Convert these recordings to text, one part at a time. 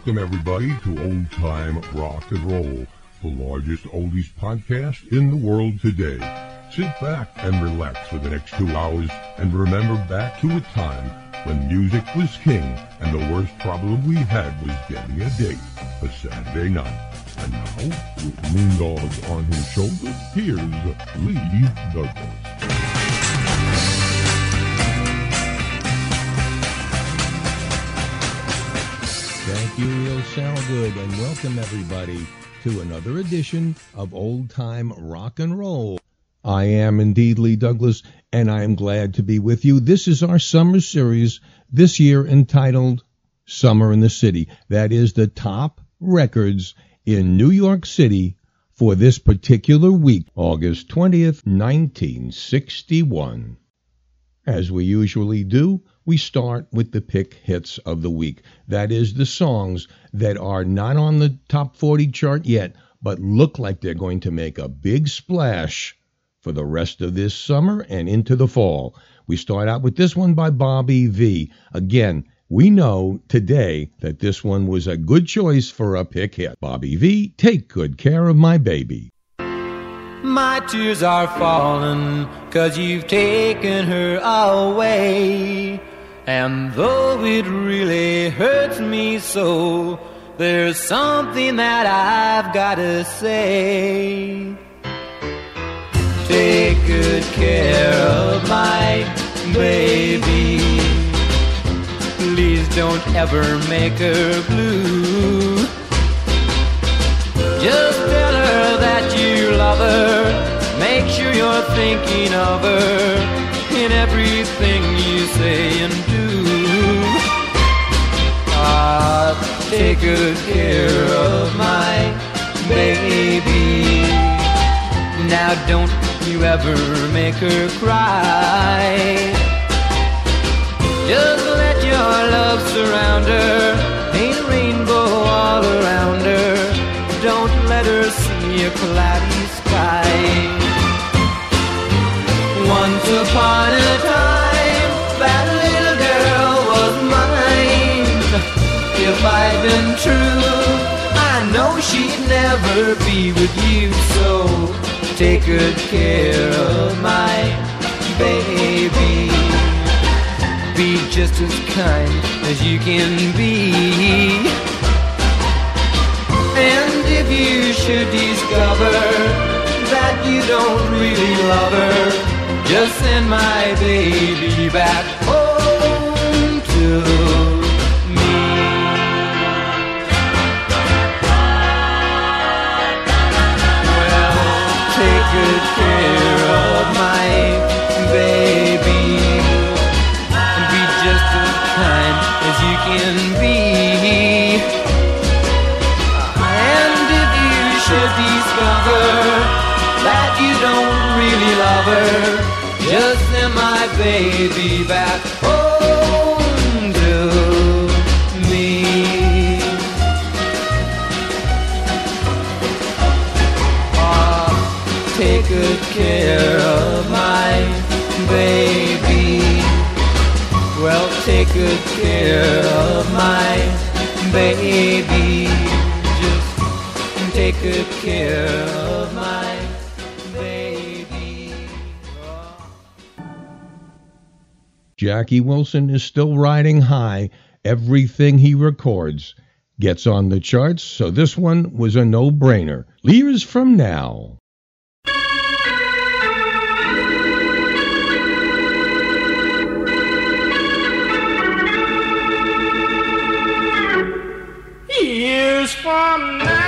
Welcome, everybody, to Old Time Rock and Roll, the largest oldies podcast in the world today. Sit back and relax for the next two hours and remember back to a time when music was king and the worst problem we had was getting a date, a Saturday night. And now, with Moondog on his shoulder, here's Lee Douglas. Thank you, Real Sound Good, and welcome everybody to another edition of Old Time Rock and Roll. I am indeed Lee Douglas, and I am glad to be with you. This is our summer series this year entitled Summer in the City. That is the top records in New York City for this particular week, August 20th, 1961. As we usually do, we start with the pick hits of the week. That is the songs that are not on the top 40 chart yet, but look like they're going to make a big splash for the rest of this summer and into the fall. We start out with this one by Bobby Vee. Again, we know today that this one was a good choice for a pick hit. Bobby Vee, take good care of my baby. My tears are falling cause you've taken her away. And though it really hurts me so, there's something that I've gotta say. Take good care of my baby. Please don't ever make her blue. Just tell her that you love her. Make sure you're thinking of her in everything you say take good care of my baby. Now don't you ever make her cry. Just let your love surround her. Paint a rainbow all around her. Don't let her see a cloudy sky. Once upon a time, Been true, I know she'd never be with you. So take good care of my baby. Be just as kind as you can be. And if you should discover that you don't really love her, just send my baby back my baby back home to me. Ah, take good care of my baby. Well, take good care of my baby. Just take good care Jackie Wilson is still riding high. Everything he records gets on the charts, so this one was a no brainer. Years from now. Years from now.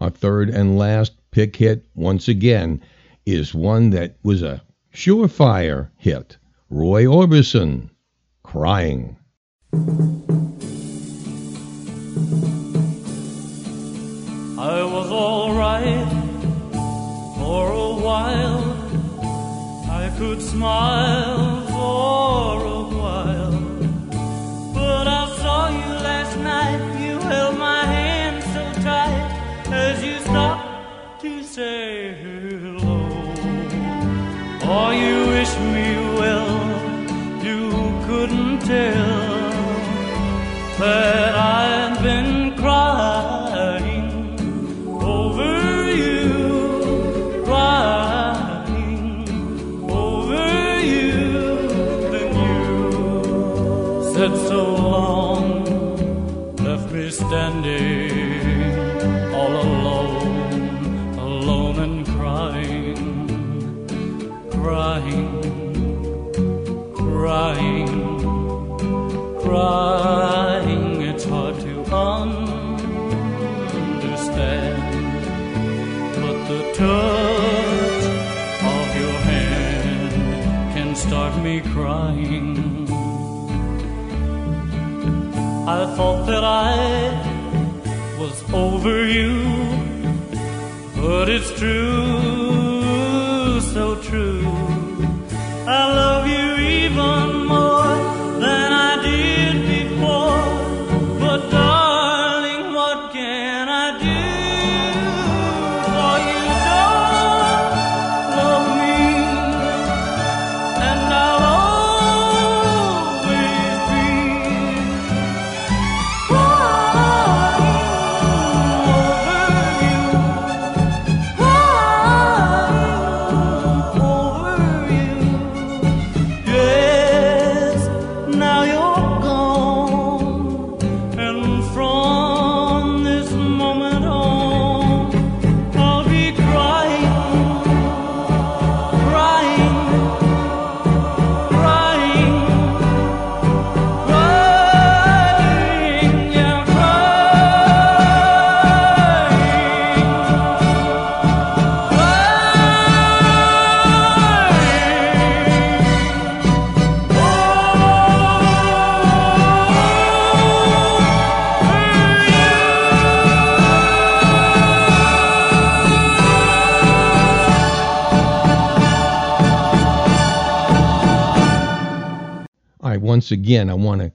Our third and last pick hit, once again, is one that was a surefire hit. Roy Orbison, Crying. I was alright for a while. I could smile. thought that I was over you, but it's true, so true. I love. Once again, I want to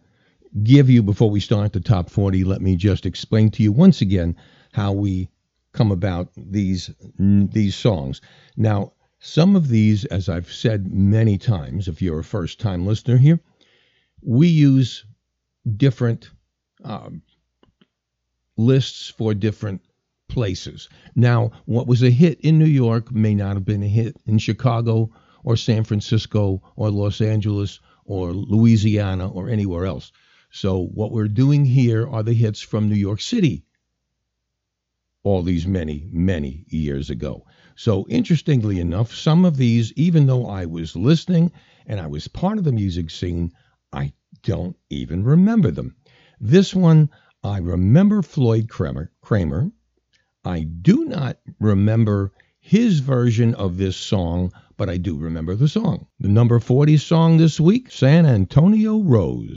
give you, before we start the top 40, let me just explain to you once again how we come about these, these songs. Now, some of these, as I've said many times, if you're a first time listener here, we use different um, lists for different places. Now, what was a hit in New York may not have been a hit in Chicago or San Francisco or Los Angeles or Louisiana or anywhere else. So, what we're doing here are the hits from New York City all these many, many years ago. So, interestingly enough, some of these, even though I was listening and I was part of the music scene, I don't even remember them. This one, I remember Floyd Cramer. Cramer. I do not remember his version of this song, but I do remember the song. The number 40 song this week, San Antonio Rose.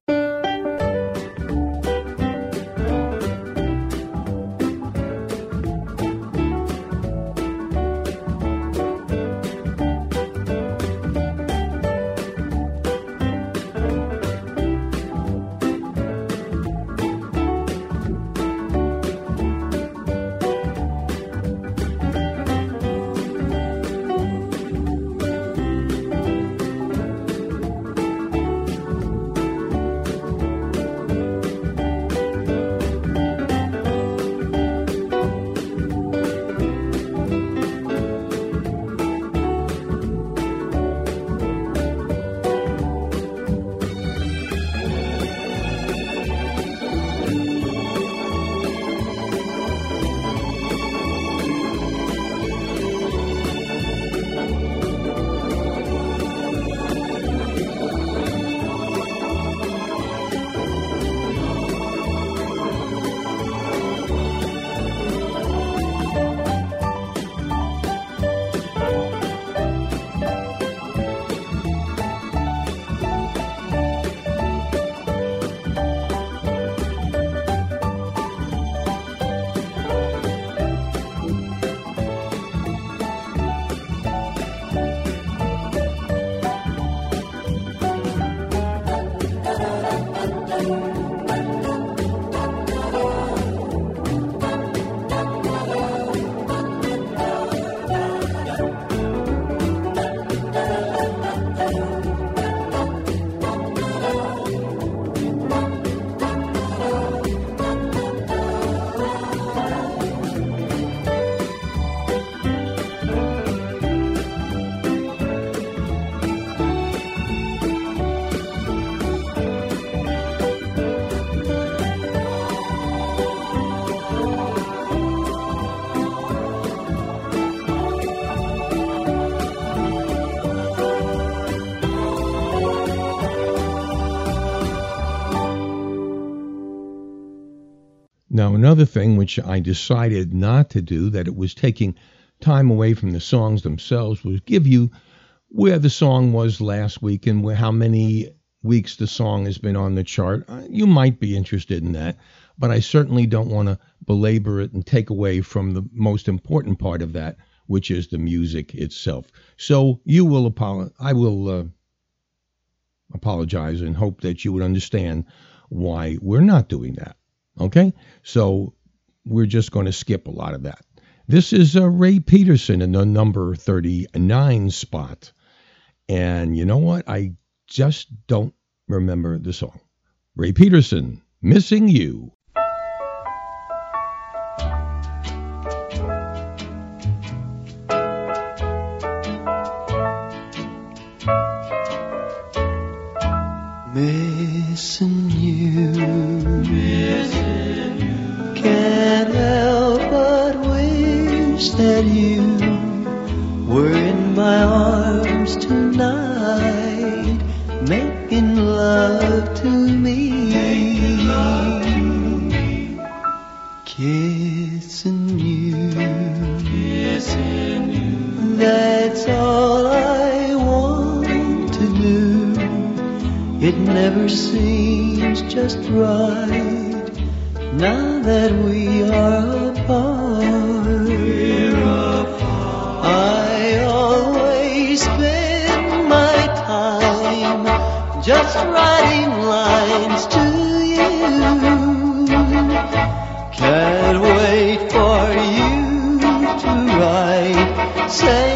Now, another thing which I decided not to do, that it was taking time away from the songs themselves, was give you where the song was last week and where how many weeks the song has been on the chart. Uh, you might be interested in that, but I certainly don't want to belabor it and take away from the most important part of that, which is the music itself. So you will apologize. I will uh, apologize and hope that you would understand why we're not doing that. Okay? So we're just going to skip a lot of that. This is uh, Ray Peterson in the number 39 spot. And you know what? I just don't remember the song. Ray Peterson, Missing You. Missing you. That you were in my arms tonight, making love to me. Kissing you. That's all I want to do. It never seems just right now that we are write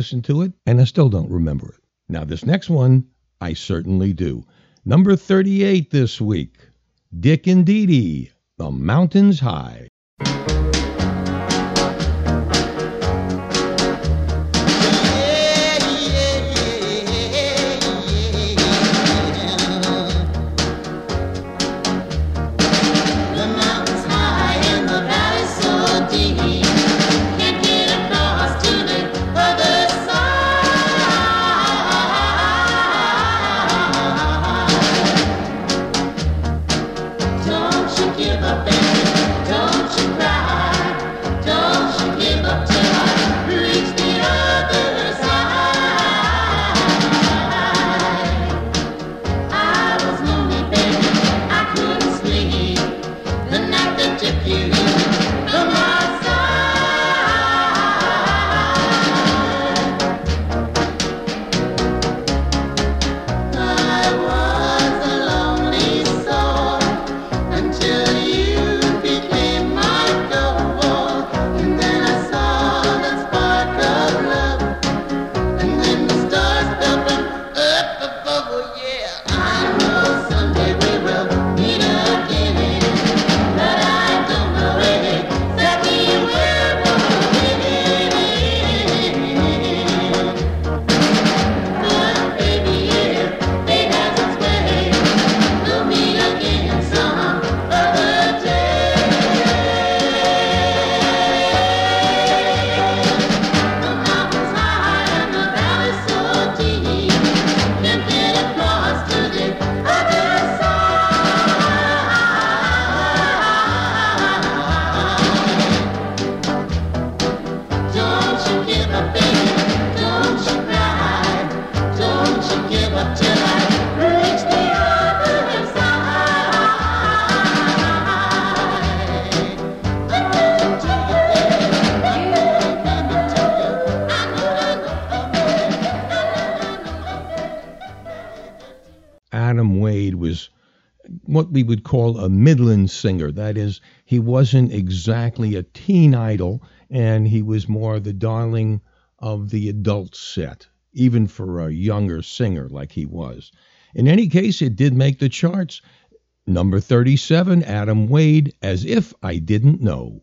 Okay, now I listen to it and I still don't remember it. Now, this next one, I certainly do. Number 38 this week Dick and Dee Dee, The Mountains High. What we would call a midland singer. That is, he wasn't exactly a teen idol, and he was more the darling of the adult set, even for a younger singer like he was. In any case, it did make the charts. Number 37, Adam Wade, As If I Didn't Know.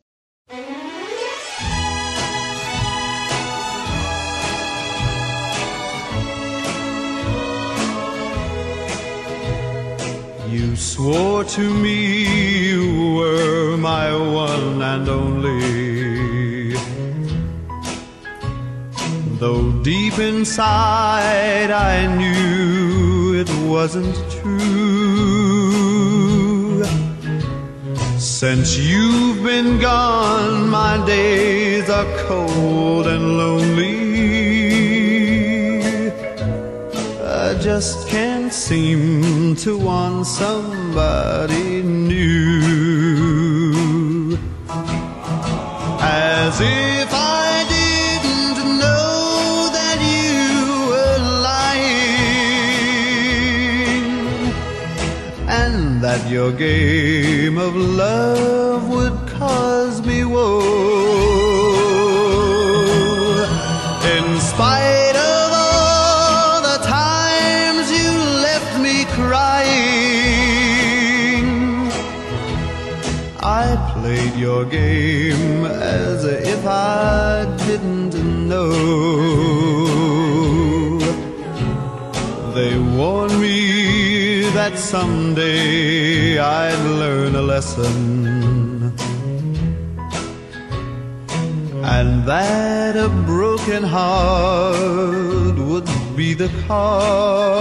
You swore to me you were my one and only. Though deep inside I knew it wasn't true. Since you've been gone, my days are cold and lonely. Just can't seem to want somebody new. As if I didn't know that you were lying and that your game of love would cause me woe. In spite your game as if I didn't know. They warned me that someday I'd learn a lesson. And that a broken heart would be the cost.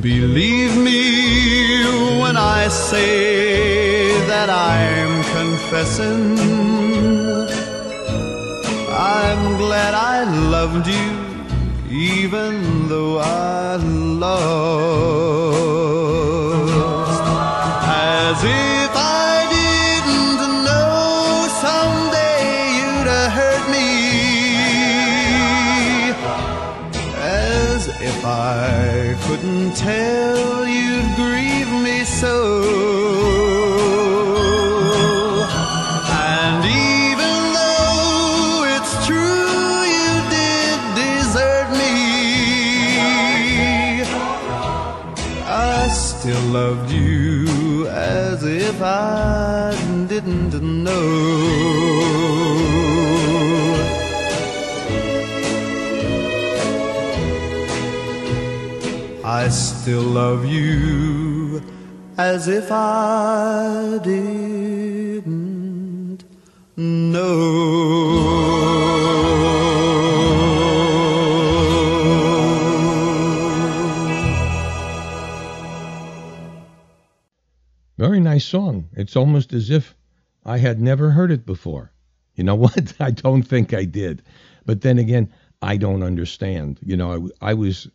Believe me when I say that I'm confessing. I'm glad I loved you even though I lost. As if I didn't know someday you'd hurt me. As if I tell you'd grieve me so. And even though it's true you did desert me, I still loved you as if I still love you as if I didn't know. Very nice song. It's almost as if I had never heard it before. You know what? I don't think I did. But then again, I don't understand. You know, I, I was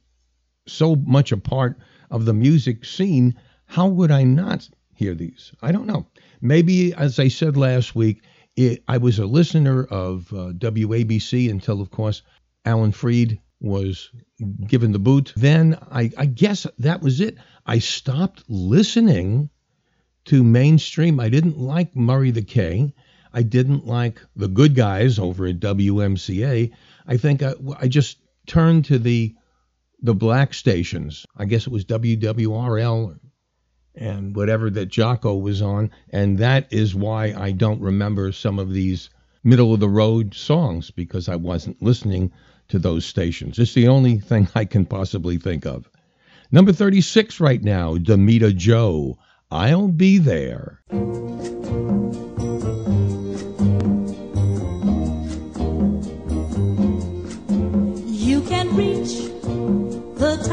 so much a part of the music scene. How would I not hear these? I don't know. Maybe, as I said last week, it, I was a listener of uh, WABC until, of course, Alan Freed was given the boot. Then I, I guess that was it. I stopped listening to mainstream. I didn't like Murray the K. I didn't like the good guys over at WMCA. I think I, I just turned to the the black stations. I guess it was WWRL and whatever that Jocko was on, and that is why I don't remember some of these middle of the road songs because I wasn't listening to those stations. It's the only thing I can possibly think of. Number 36 right now, Damita Jo. I'll be there.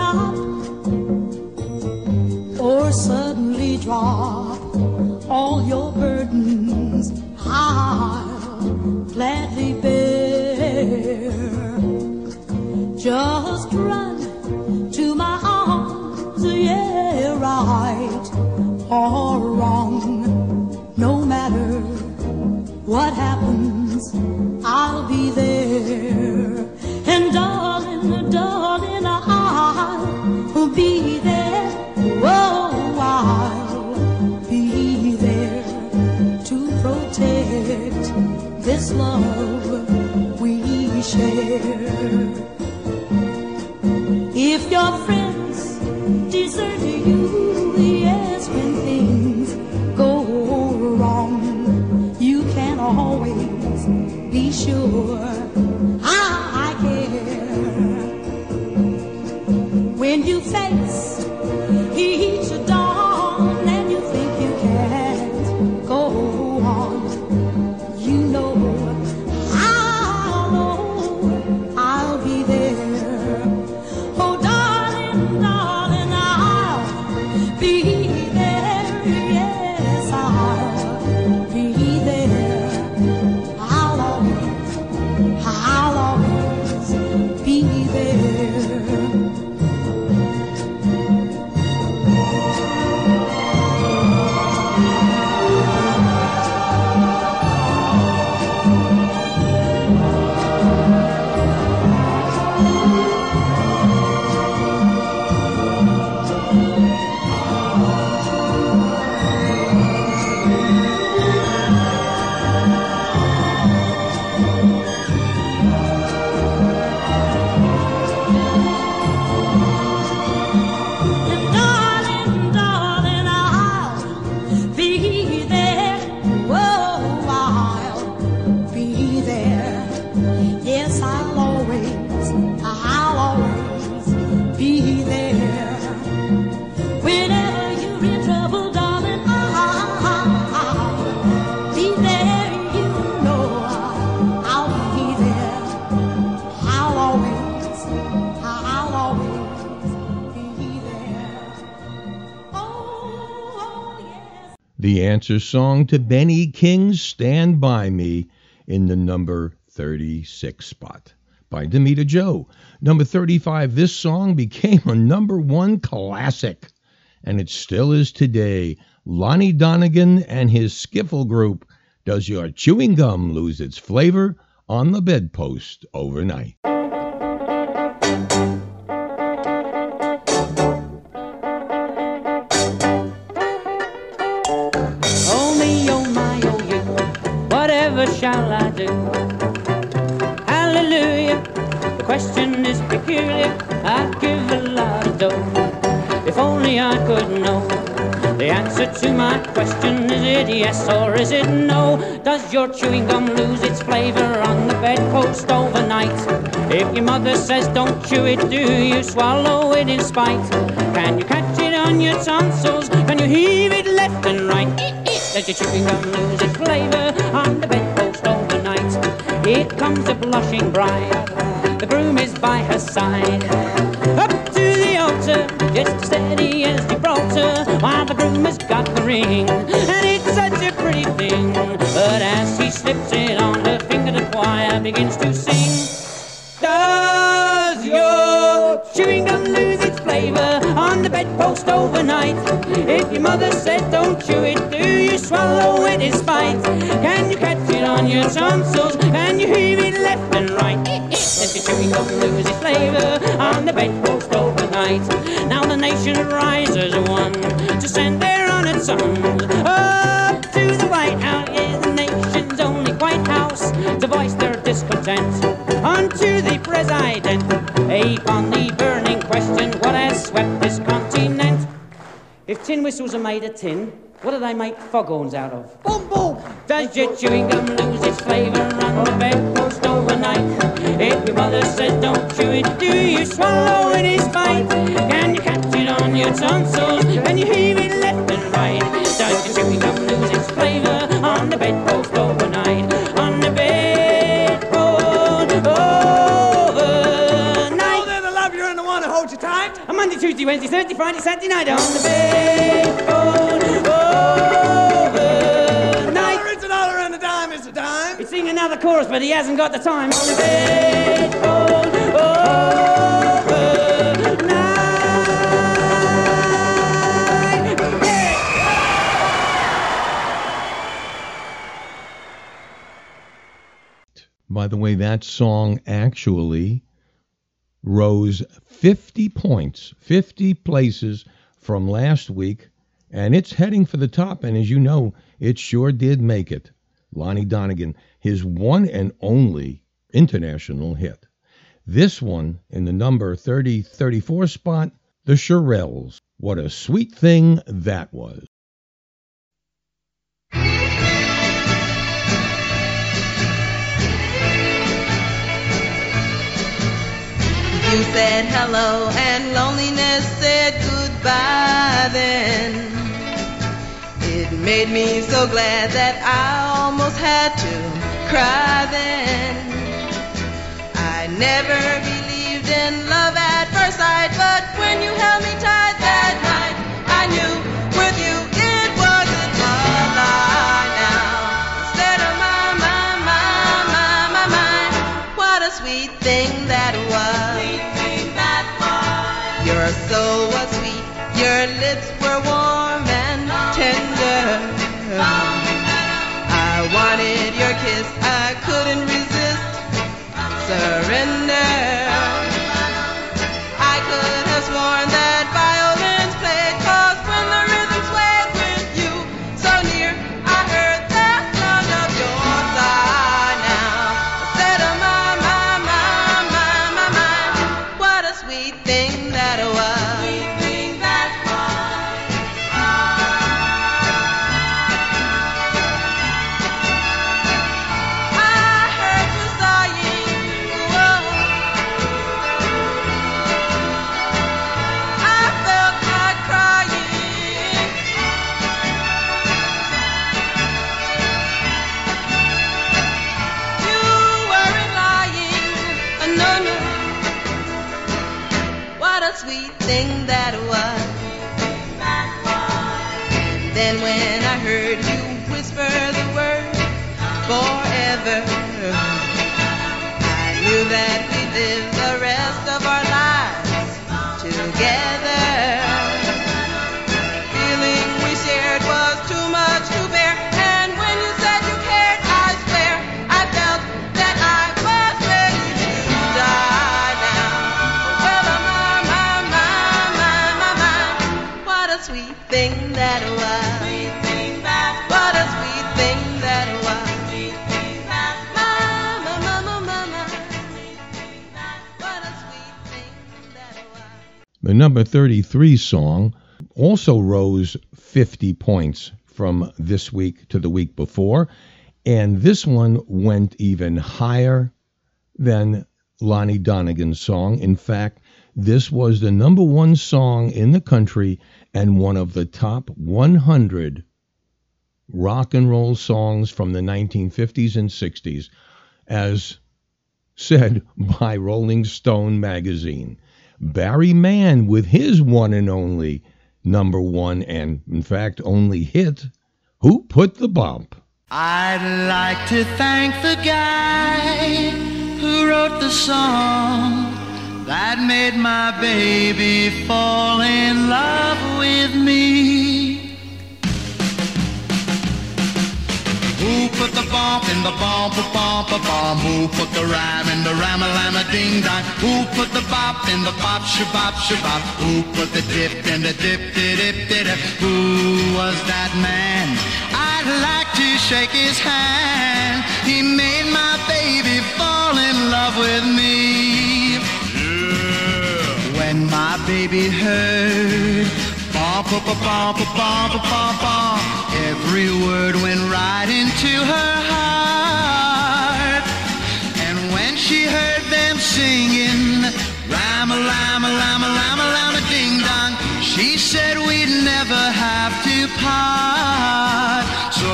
Top or suddenly drop all your burdens. I'll gladly bear. Just run to my arms, yeah, right or wrong. No matter what happens, I'll be there. Love we share. If your friends desert you, yes, when things go wrong, you can always be sure ah, I care. When you face the answer song to Benny King's Stand By Me in the number 36 spot by Damita Jo. Number 35, this song became a number one classic, and it still is today. Lonnie Donegan and his skiffle group. Does your chewing gum lose its flavor on the bedpost overnight? Shall I do? Hallelujah, the question is peculiar, I'd give a lot of dough if only I could know. The answer to my question is it yes or is it no? Does your chewing gum lose its flavor on the bedpost overnight? If your mother says don't chew it, do you swallow it in spite? Can you catch it on your tonsils? Can you heave it left and right? Does your chewing gum lose its flavor on the bedpost Here comes a blushing bride. The groom is by her side. Up to the altar, just steady as Gibraltar, while the groom has got the ring. And it's such a pretty thing. But as he slips it on her finger, the choir begins to sing. Does your chewing gum lose its flavor overnight? If your mother said don't chew it, do you swallow it in spite? Can you catch it on your tonsils? Can you heave it left and right? Does your chewing gum lose its flavor on the bedpost overnight? Now the nation rises one to send their honored sons up to the White House. Yes, the nation's only White House to voice their discontent unto the president upon the burning question what has swept this continent. If tin whistles are made of tin, what do they make foghorns out of? Boom, boom! Does your chewing gum lose its flavor on the bedpost overnight? If your mother says don't chew it, do you swallow it in spite? Can you catch it on your tonsils? Can you heave it left and right? Does your chewing gum lose its flavor on the bedpost overnight? Tuesday, Wednesday, Thursday, Friday, Saturday night on the bedpost overnight. Dollar is a dollar and a dime is a dime. He's singing another chorus, but he hasn't got the time. On the bedpost overnight. By the way, that song actually rose 50 points, 50 places from last week, and it's heading for the top. And as you know, it sure did make it. Lonnie Donegan, his one and only international hit. This one in the number 30 34 spot, the Shirelles. What a sweet thing that was. You said hello and loneliness said goodbye then. It made me so glad that I almost had to cry then. I never believed in love at first sight, but when you held me tight that night, I knew lips were warm 3 song also rose 50 points from this week to the week before. And this one went even higher than Lonnie Donegan's song. In fact, this was the number one song in the country and one of the top 100 rock and roll songs from the 1950s and 60s, as said by Rolling Stone magazine. Barry Mann with his one and only number one and, in fact, only hit, Who Put the Bump? I'd like to thank the guy who wrote the song that made my baby fall in love with me. Who put the bump in the bump, a bump, a bump? Who put the rhyme in the rhyme, a lime, a ding dong? Who put the bop in the bop, shabop, shabop? Who put the dip in the dip, dip, dip, dip? Who was that man? I'd like to shake his hand. He made my baby fall in love with me. Yeah. When my baby heard every word went right into her heart. And when she heard them singing, rhyme a lime a lime a lime a lime a ding dong, she said we'd never have to part. So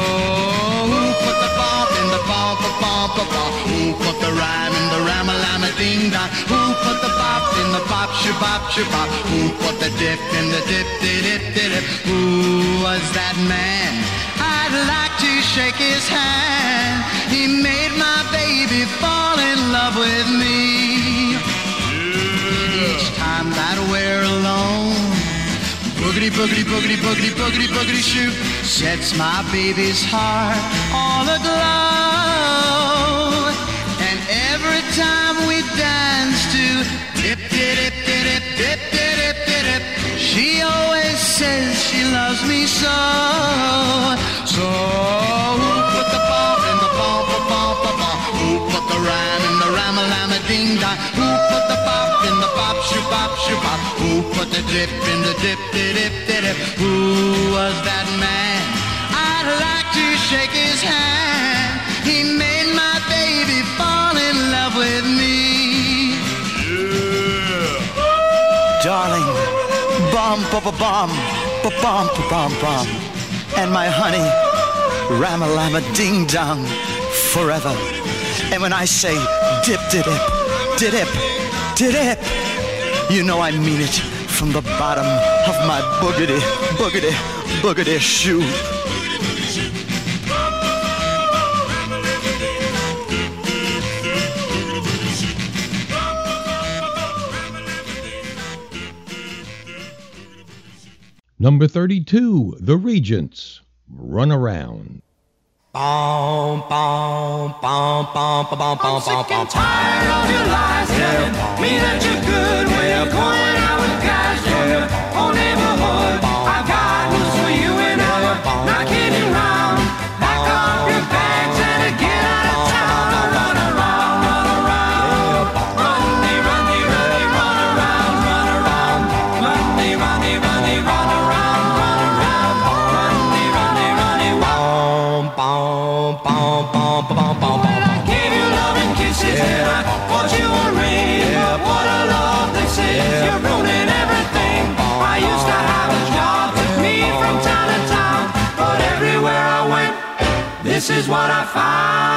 who put the bump in the bump, bump, bump? Who put the rhyme in the rhyme a lime a ding dong? Who put the bop in the bop, shabop, shabop? Who put the dip in the dip, dip, dip, dip? Who was that man? I'd like to shake his hand. He made my baby fall in love with me. Each time that we're alone, boogity, boogity, boogity, boogity, boogity, boogity, shoot sets my baby's heart all aglow. So. So who put the bump in the bump, a bump, a bump? Who put the rhyme in the dong? Who put the bop in the bop? Who put the dip in the dip? Who was that man? I'd like to shake his hand. He made my baby fall in love with me. Darling, bum, ba ba bum, ba bum, ba bum, bum. And my honey, rama lama ding dong, forever. And when I say dip, dip, dip, dip, dip, you know I mean it from the bottom of my boogity, boogity, boogity shoe. Number 32, The Regents, Run Around. Bom, bom, bom, bom, bom, bom, I'm sick and tired of your lies telling me that you're good when you're going fire.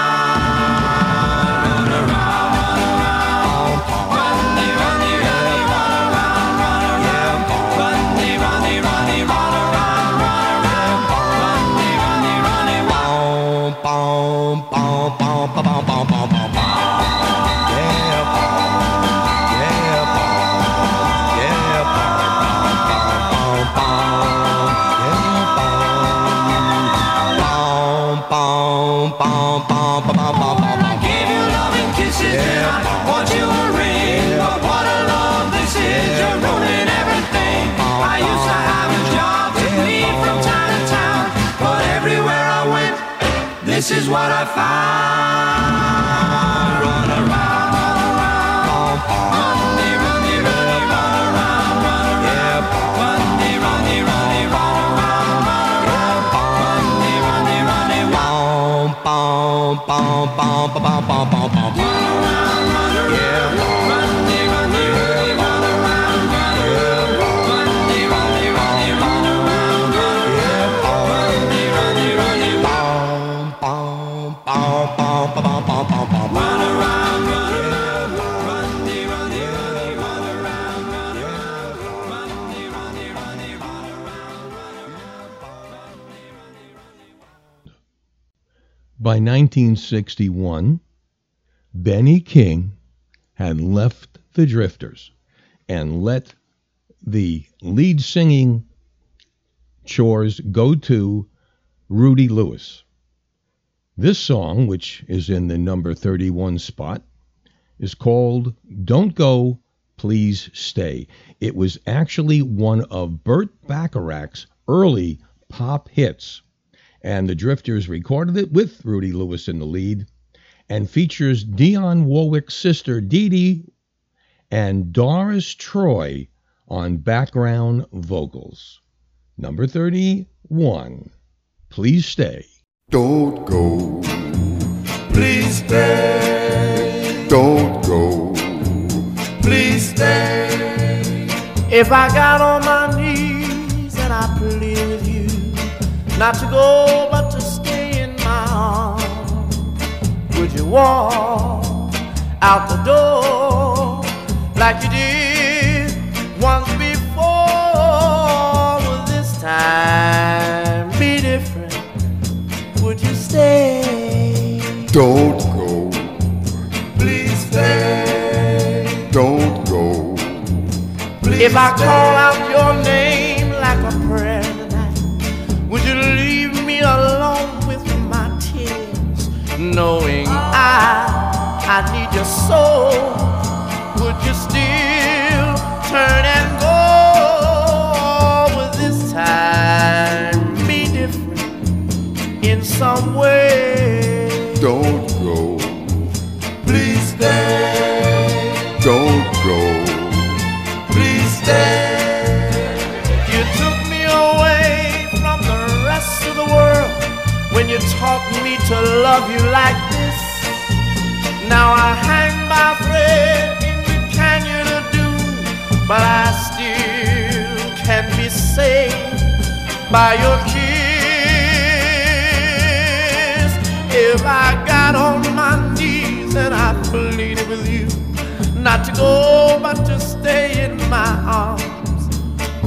1961, Benny King had left the Drifters and let the lead singing chores go to Rudy Lewis. This song, which is in the number 31 spot, is called Don't Go, Please Stay. It was actually one of Burt Bacharach's early pop hits, and the Drifters recorded it with Rudy Lewis in the lead and features Dionne Warwick's sister Dee Dee and Doris Troy on background vocals. Number 31, Please Stay. Don't go. Please stay. Don't go. Please stay. If I got on my not to go but to stay in my arms, would you walk out the door like you did once before? Will this time be different? Would you stay? Don't go. Please stay. Don't go. If I call out your name knowing I I need your soul? Would you still turn and go? Would this time be different in some way? Don't go. Please stay. Don't go. Please stay. You took to love you like this. Now I hang my thread in the canyon of doom, but I still can be saved by your kiss. If I got on my knees and I pleaded with you not to go but to stay in my arms,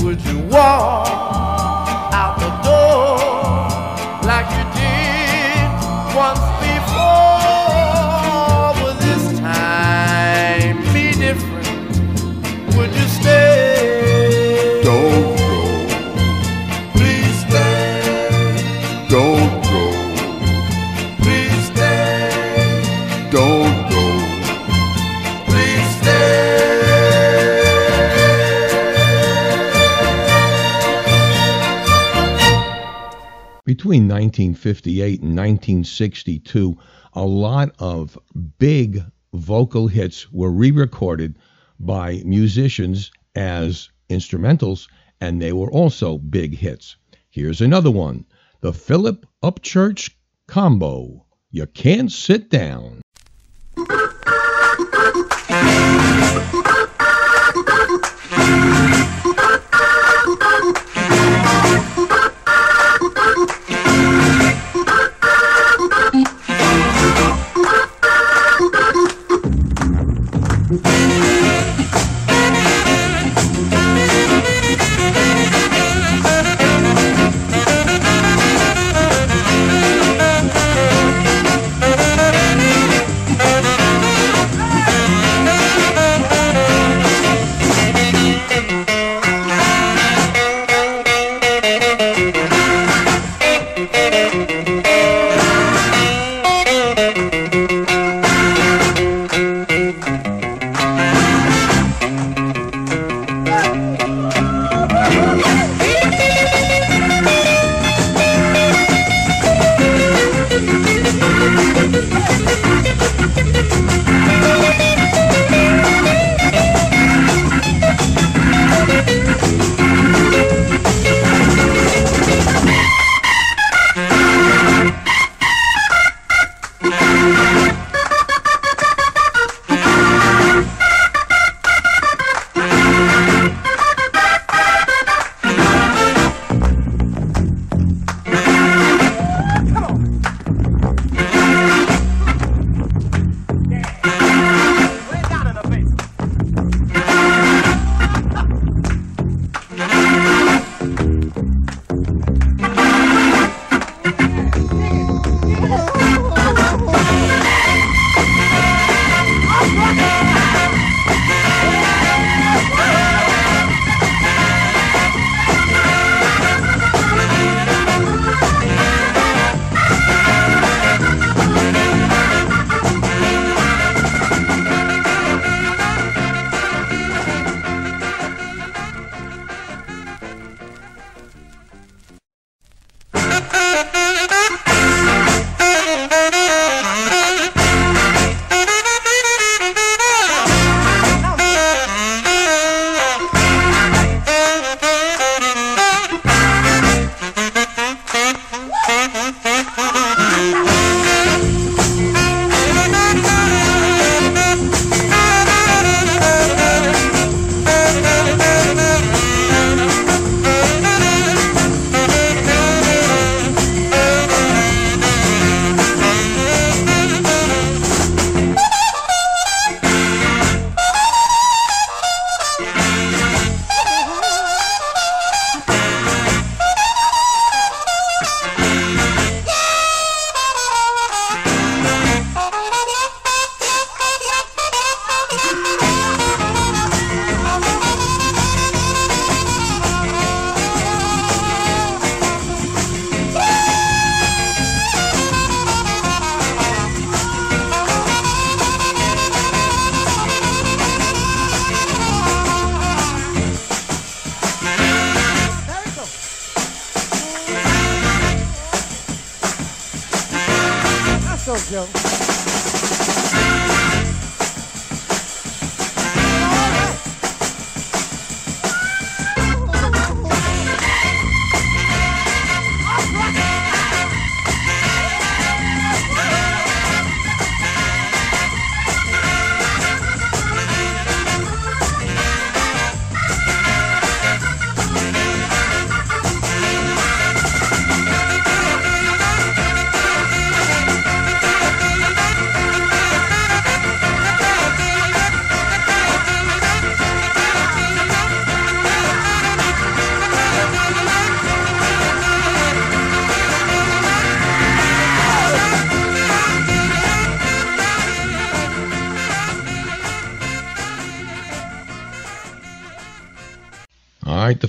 would you walk between 1958 and 1962, a lot of big vocal hits were re recorded by musicians as instrumentals, and they were also big hits. Here's another one the Philip Upchurch Combo. You can't sit down.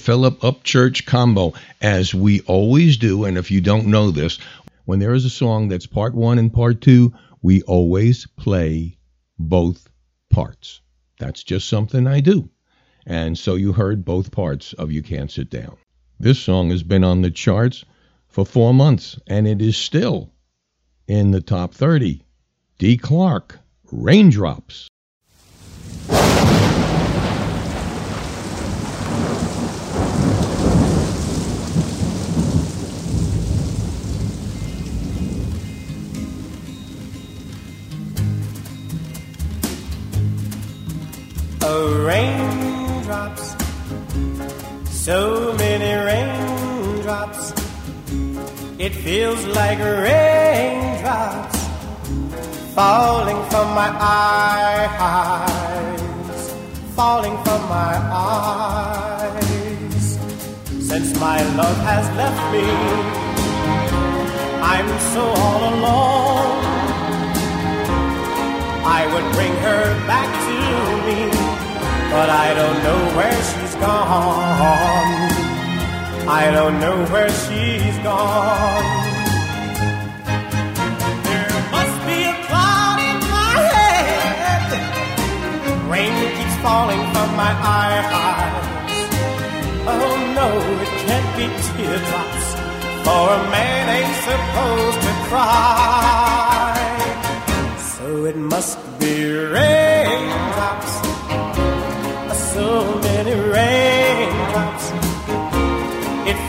Philip Upchurch combo, as we always do. And if you don't know this, when there is a song that's part one and part two, we always play both parts. That's just something I do. And so you heard both parts of You Can't Sit Down. This song has been on the charts for four months, and it is still in the top 30. Dee Clark, Raindrops. It feels like raindrops falling from my eyes, falling from my eyes. Since my love has left me, I'm so all alone. I would bring her back to me, but I don't know where she's gone. I don't know where she's gone. There must be a cloud in my head. Rain keeps falling from my eyes. Oh no, it can't be teardrops, for a man ain't supposed to cry. So it must be raindrops, so many raindrops.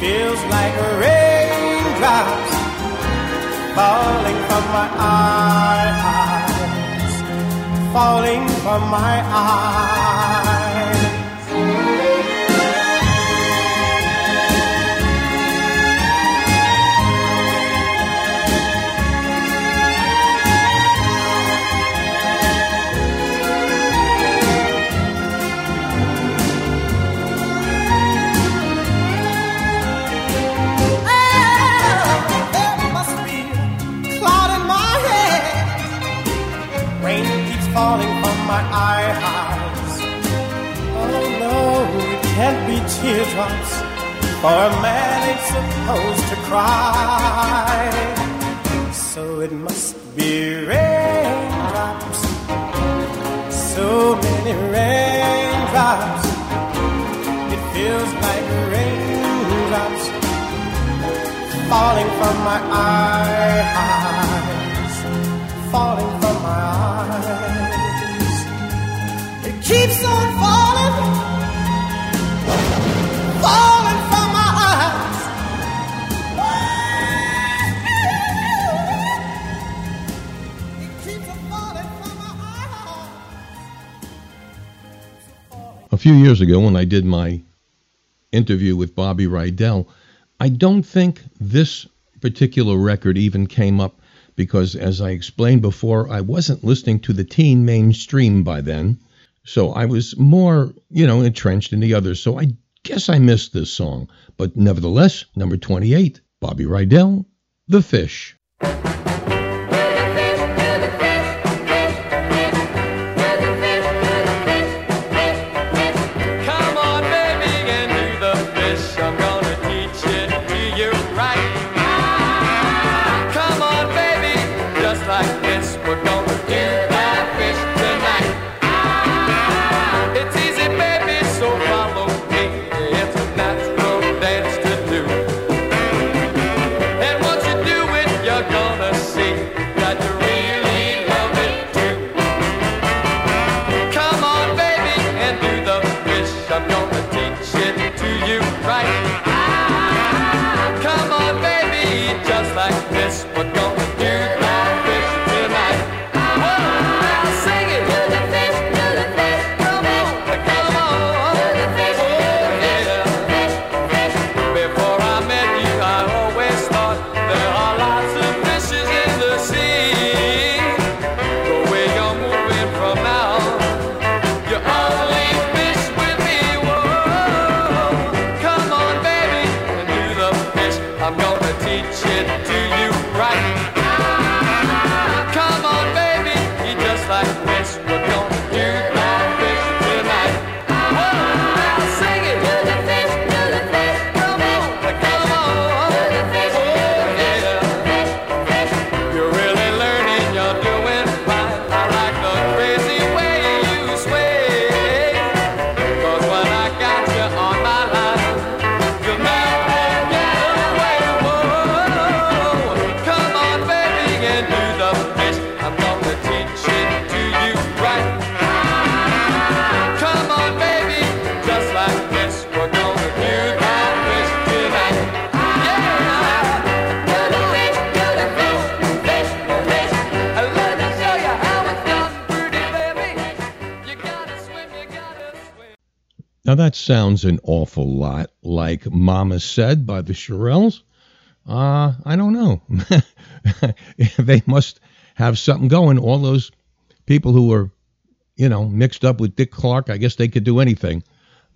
Feels like raindrops falling from my eyes, falling from my eyes. My eyes. Oh no, it can't be teardrops, for a man ain't supposed to cry. So it must be raindrops, so many raindrops. It feels like raindrops falling from my eyes, A few years ago, when I did my interview with Bobby Rydell, I don't think this particular record even came up because, as I explained before, I wasn't listening to the teen mainstream by then. So I was more, you know, entrenched in the others. So I guess I missed this song. But nevertheless, number 28, Bobby Rydell, The Fish. reach it. Now that sounds an awful lot like Mama Said by the Shirelles. Uh, I don't know. they must have something going. All those people who were, you know, mixed up with Dick Clark, I guess they could do anything.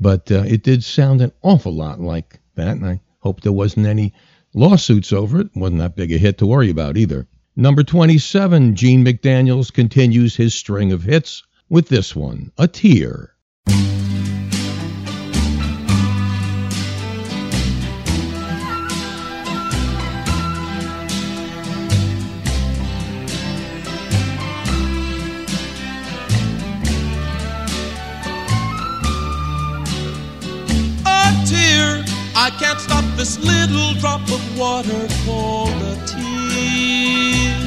But uh, it did sound an awful lot like that, and I hope there wasn't any lawsuits over it. Wasn't that big a hit to worry about either. Number 27, Gene McDaniels continues his string of hits with this one, A Tear. This little drop of water called a tear.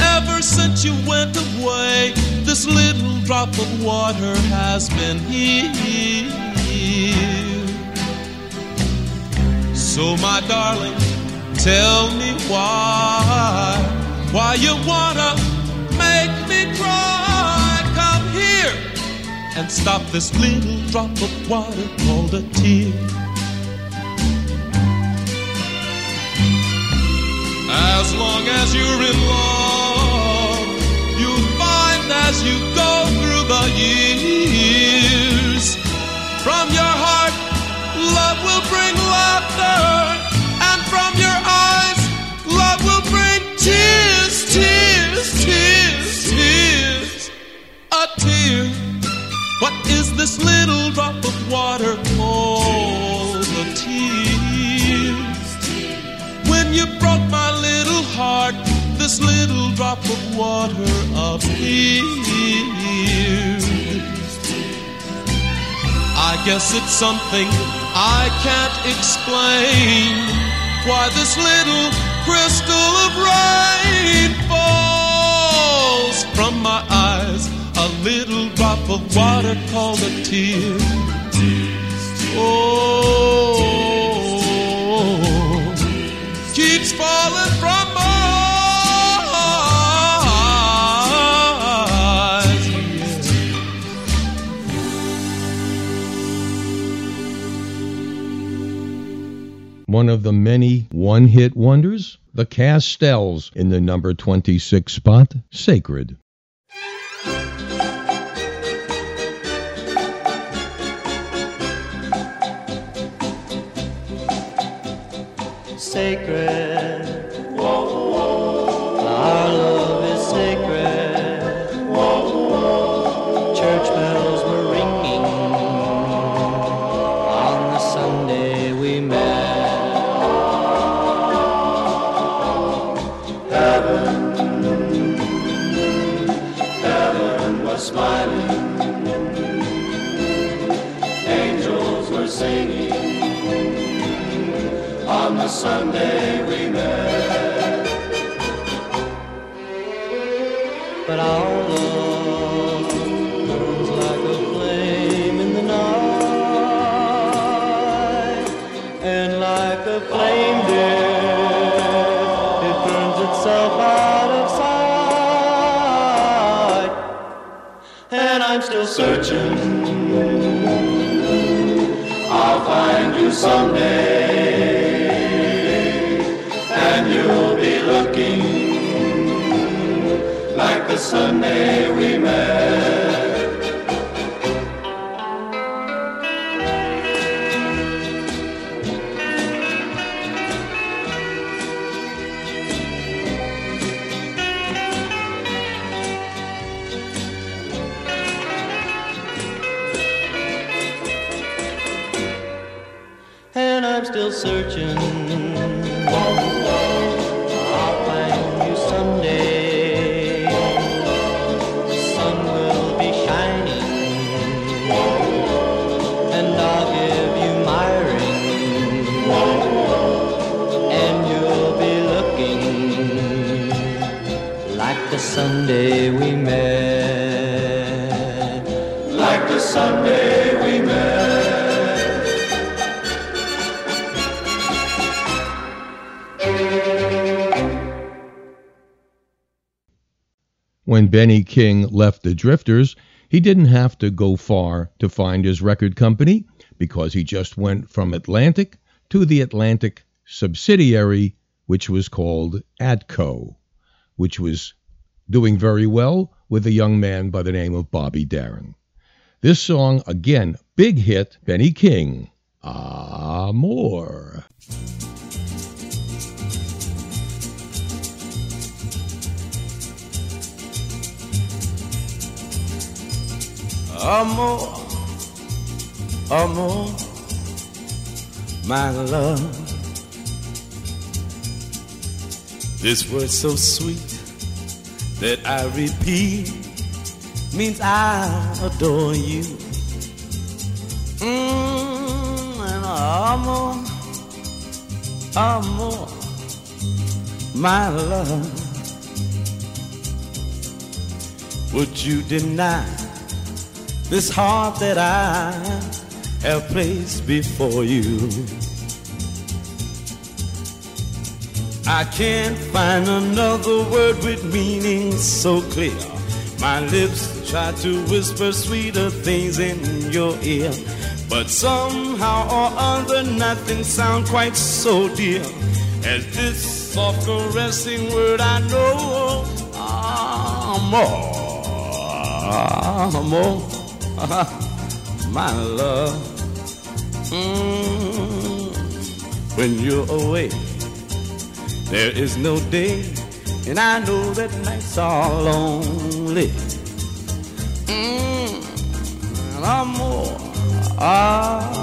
Ever since you went away, this little drop of water has been here. So, my darling, tell me why, why you wanna make me cry. Come here and stop this little drop of water called a tear. As long as you're in love, you'll find as you go through the years, from your heart, love will bring laughter, and from your eyes, love will bring tears, tears, tears, tears. A tear. What is this little drop of water called a tear? When you broke my heart, this little drop of water appeared. I guess it's something I can't explain. Why this little crystal of rain falls from my eyes, a little drop of water called a tear. Oh, keeps falling from One of the many one hit wonders, the Castells in the number 26 spot, Sacred. sacred. Benny King left the Drifters, He didn't have to go far to find his record company because he just went from Atlantic to the Atlantic subsidiary, which was called Atco, which was doing very well with a young man by the name of Bobby Darin. This song, again, big hit, Benny King, ah Amor. Amor, amor, my love. This word so sweet that I repeat means I adore you. Mm, and amor, amor, my love. Would you deny this heart that I have placed before you? I can't find another word with meaning so clear. My lips try to whisper sweeter things in your ear, but somehow or other nothing sounds quite so dear as this soft caressing word I know. Amor, amor, my love. Mm, when you're away. There is no day, and I know that nights are lonely. Mm, and amor, amor,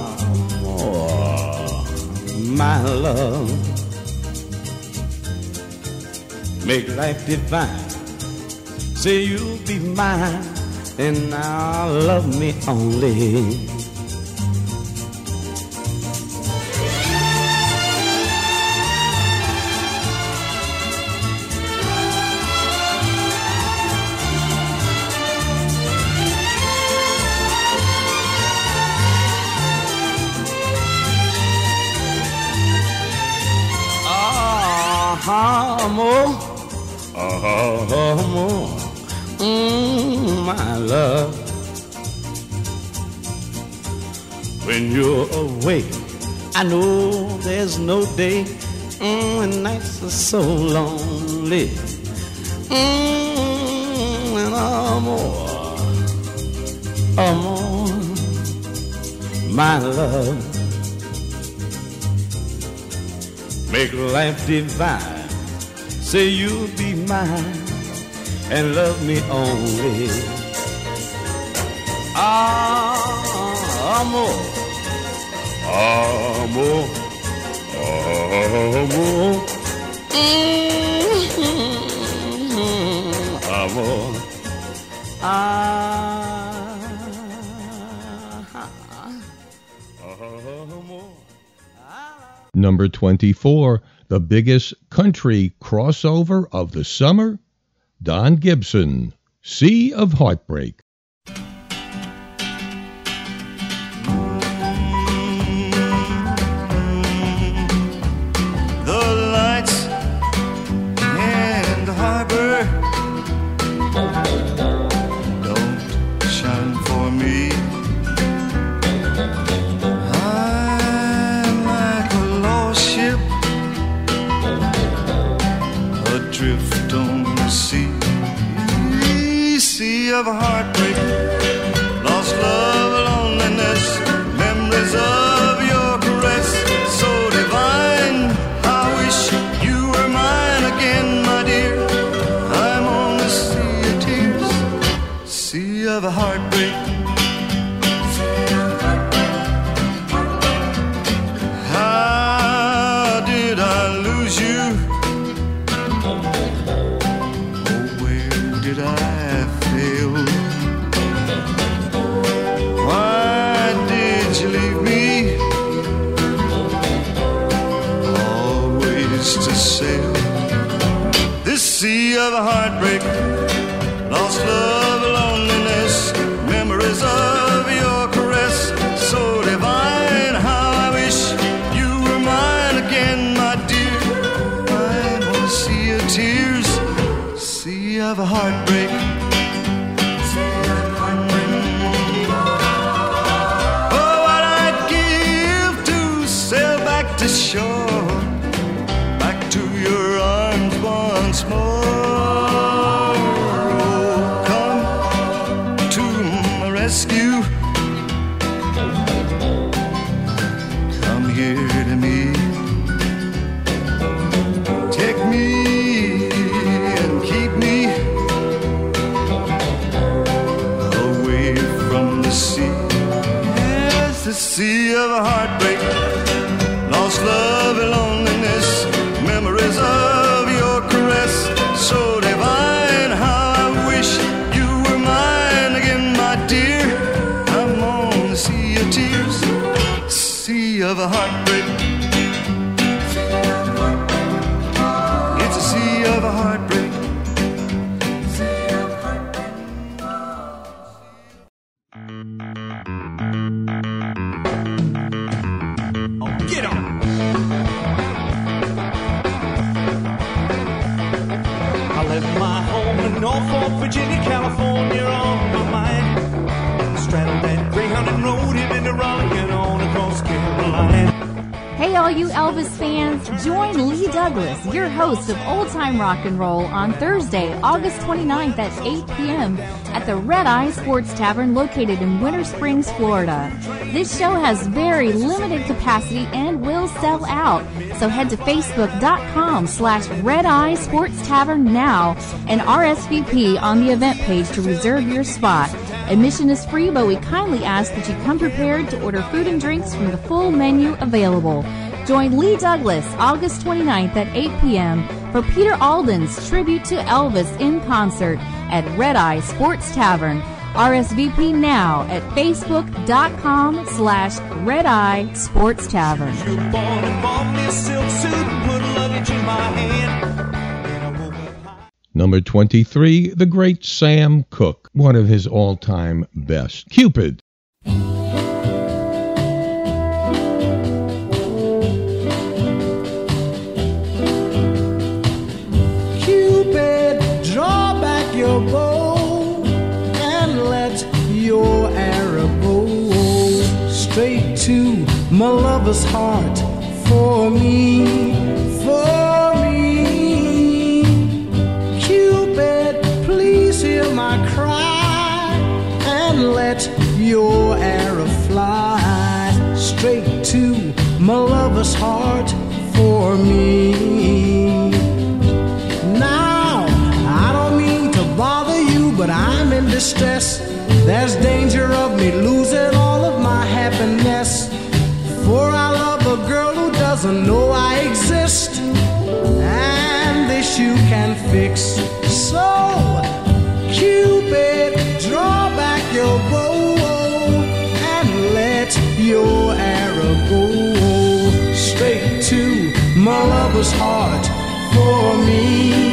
my love, make life divine. Say you'll be mine, and now love me only. Day, mm, and nights are so lonely. Mm, and amor, amor, my love. Make life divine. Say you'll be mine and love me only. Ah, amor, amor, Number 24, the biggest country crossover of the summer, Don Gibson, Sea of Heartbreak. Of heartbreak, lost sea a heartbreak, of heartbreak. It's join Lee Douglas, your host of Old Time Rock and Roll, on Thursday, August 29th at 8 p.m. at the Red Eye Sports Tavern located in Winter Springs, Florida. This show has very limited capacity and will sell out, so head to facebook.com slash Red Eye Sports Tavern now and RSVP on the event page to reserve your spot. Admission is free, but we kindly ask that you come prepared to order food and drinks from the full menu available. Join Lee Douglas August 29th at 8 p.m. for Peter Alden's tribute to Elvis in concert at Red Eye Sports Tavern. RSVP now at facebook.com slash Red Eye Sports Tavern. Born and bought me a silk suit and put luggage in my hand. Number 23, the great Sam Cooke, one of his all time best. Cupid. Cupid, and let your arrow go straight to my lover's heart for me, for me. Cupid, please hear my cry and let your arrow fly straight to my lover's heart for me. Distress. There's danger of me losing all of my happiness. For I love a girl who doesn't know I exist. And this you can fix. So, Cupid, draw back your bow and let your arrow go straight to my lover's heart for me.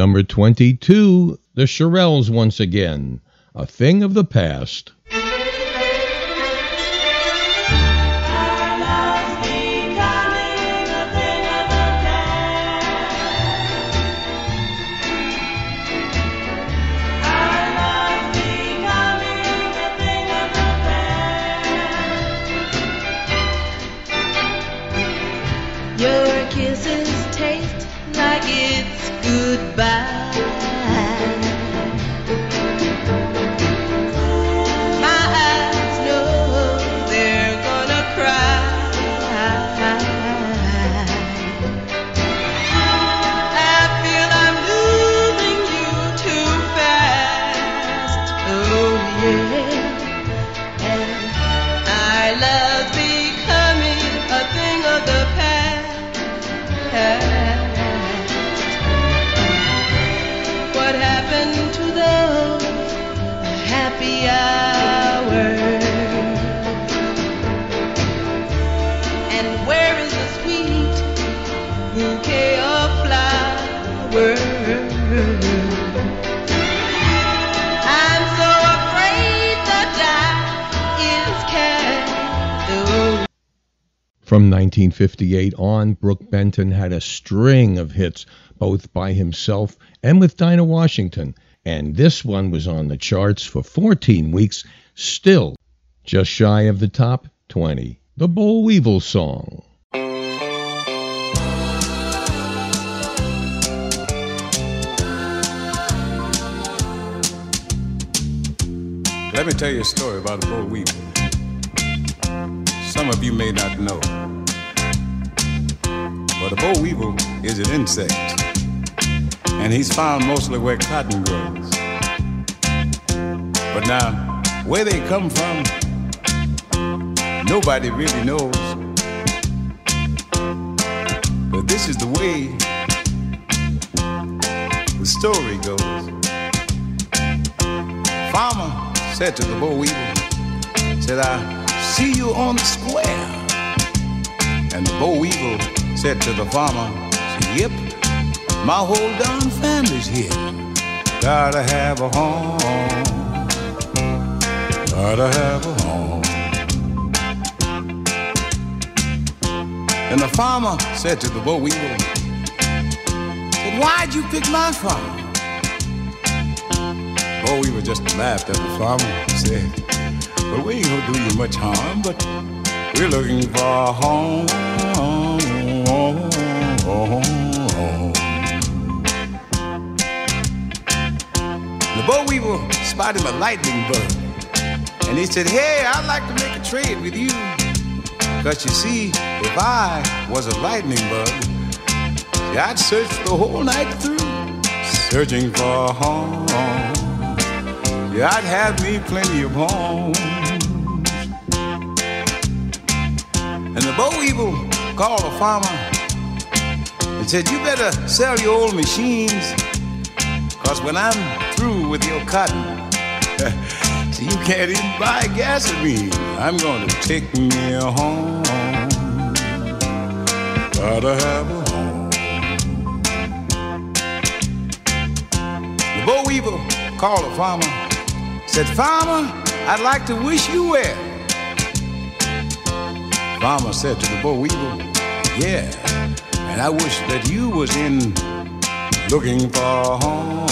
Number 22, the Shirelles once again. A thing of the past. From 1958 on, Brook Benton had a string of hits, both by himself and with Dinah Washington, and this one was on the charts for 14 weeks, still just shy of the top 20. The Boll Weevil Song. Let me tell you a story about a boll weevil. Some of you may not know. But a boll weevil is an insect. And he's found mostly where cotton grows. But now, where they come from, nobody really knows. But this is the way the story goes. Farmer said to the boll weevil, said, I see you on the square. And the boll weevil said to the farmer, Yep, my whole darn family's here. Gotta have a home. Gotta have a home. And the farmer said to the boll weevil, Why'd you pick my farm? Boll weevil just laughed at the farmer and said, Well, we ain't gonna do you much harm, but we're looking for a home. The boll weevil spotted a lightning bug. And he said, Hey, I'd like to make a trade with you. Because you see, if I was a lightning bug, see, I'd search the whole night through, searching for a home. Yeah, I'd have me plenty of homes. And the boll weevil called a farmer and said, You better sell your old machines, because when I'm through with your cotton, so you can't even buy gasoline. I'm going to take me home. Gotta have a home. The boll weevil called a farmer, said, Farmer, I'd like to wish you well. Farmer said to the boll weevil, Yeah, and I wish that you was in looking for a home.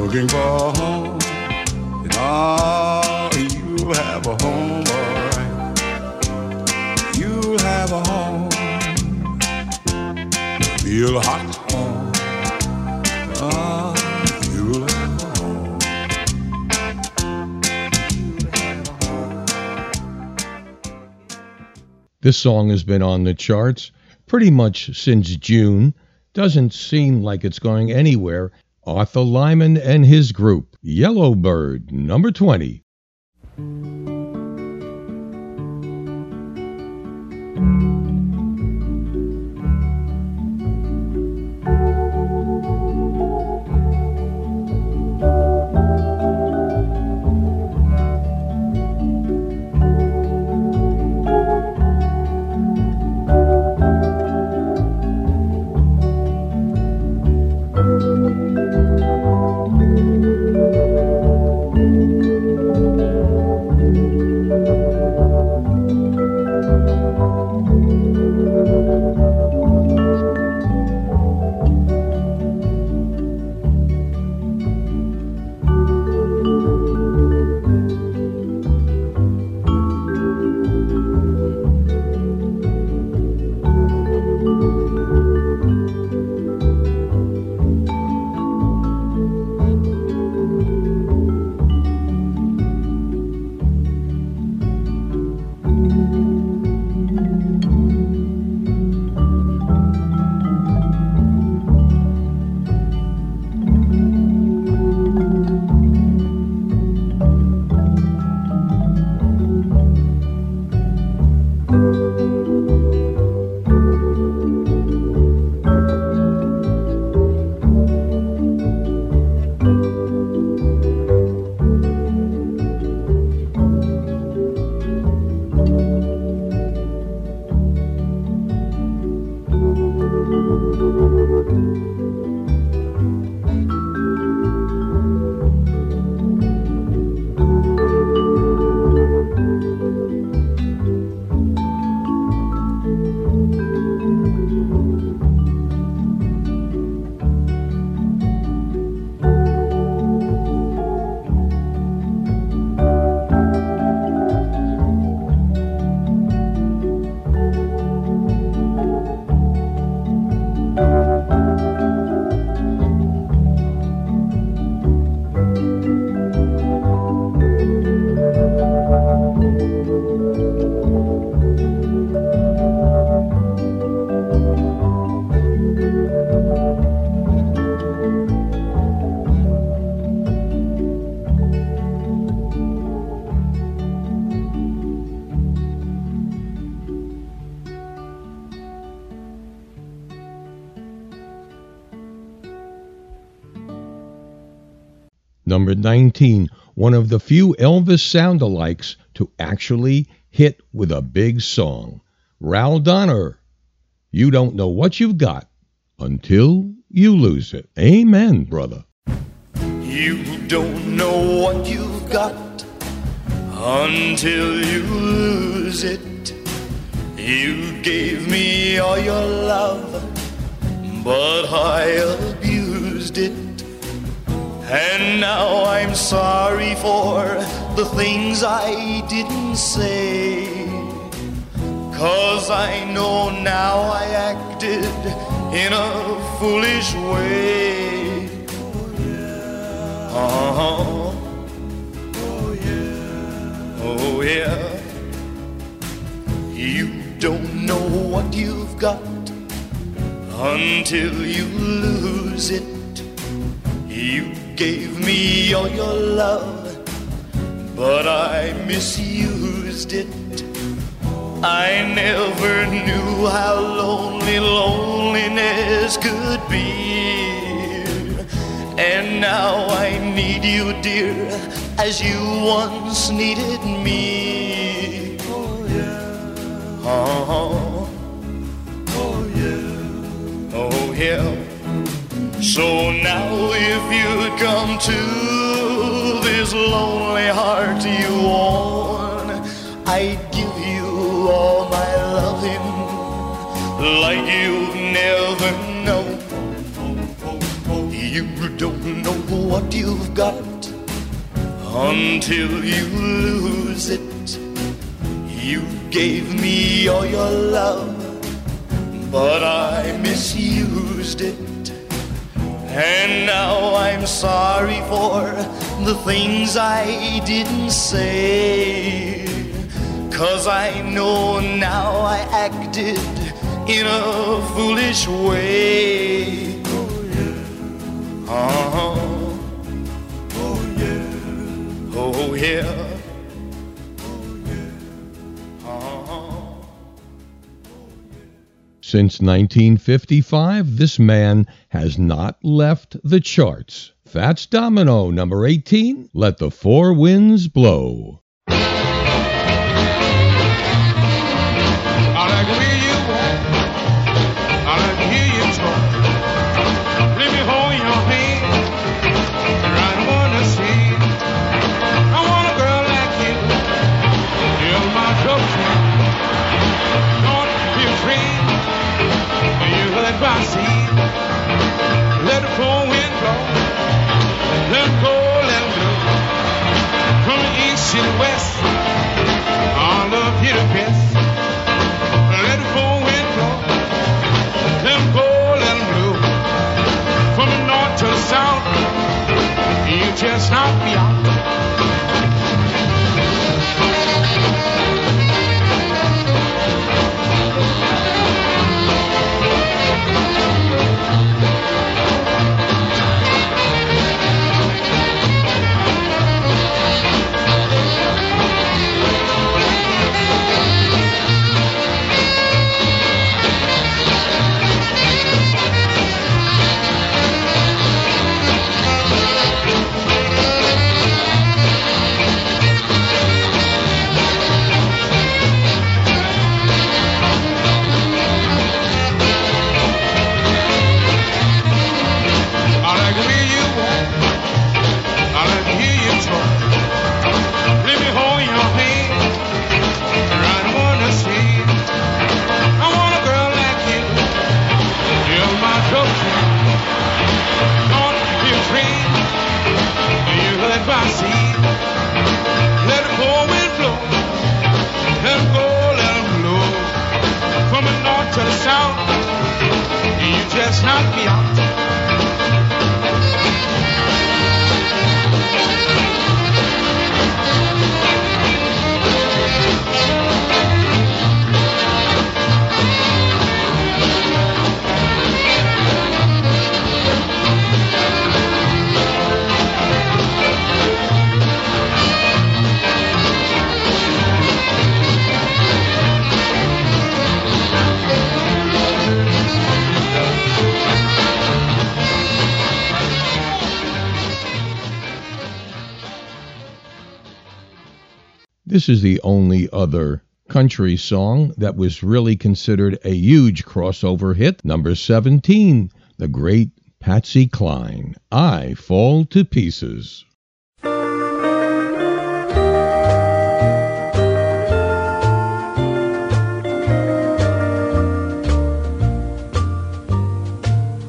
Looking for a home. And oh, you'll have a home, alright. You'll have a home. Real hot This song has been on the charts pretty much since June. Doesn't seem like it's going anywhere. Arthur Lyman and his group, Yellowbird, number 20. 19, one of the few Elvis sound-alikes to actually hit with a big song. Ral Donner, You Don't Know What You've Got Until You Lose It. Amen, brother. You don't know what you've got until you lose it. You gave me all your love, but I abused it. And now I'm sorry for the things I didn't say. Cause I know now I acted in a foolish way. Uh-huh. Oh yeah. You don't know what you've got until you lose it. You gave me all your love, but I misused it. I never knew how lonely loneliness could be. And now I need you, dear, as you once needed me. Oh, yeah. Uh-huh. Oh, yeah. Oh, yeah. So now if you'd come to this lonely heart you own, I'd give you all my loving like you've never known. You don't know what you've got until you lose it. You gave me all your love, but I misused it. And now I'm sorry for the things I didn't say. Cause I know now I acted in a foolish way. Uh-huh. Oh yeah. Oh yeah. Since 1955, this man has not left the charts. Fats Domino, number 18, Let the Four Winds Blow. West. I love you the best. Let it go, wind blow. Let 'em go, let 'em blow. From the north to the south, you just knock me out. This is the only other country song that was really considered a huge crossover hit. Number 17, the great Patsy Cline, I Fall to Pieces.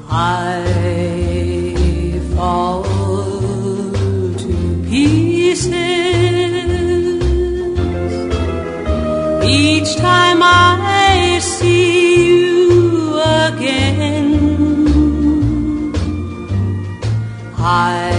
I time I see you again. I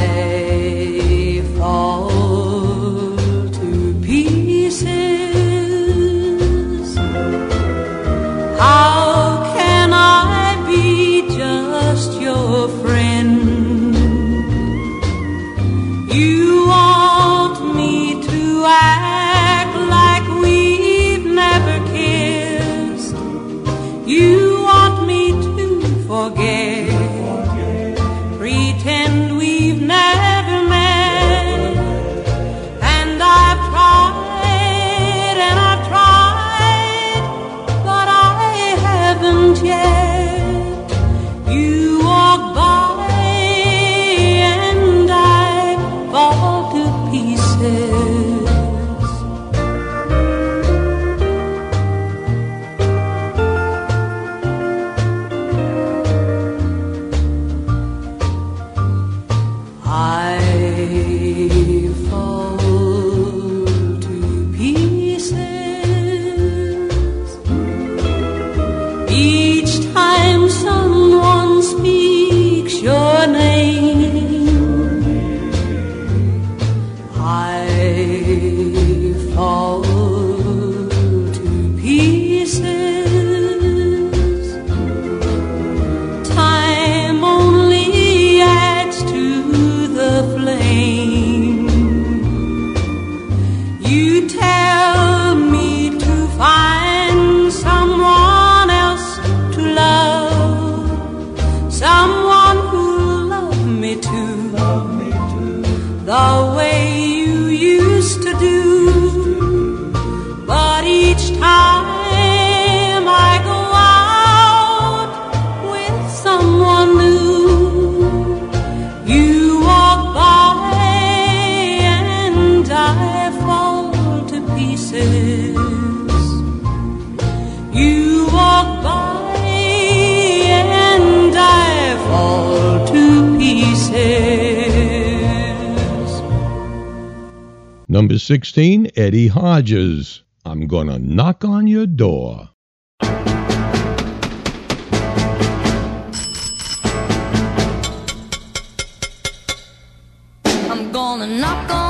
Number 16, Eddie Hodges. I'm gonna knock on your door. I'm gonna knock on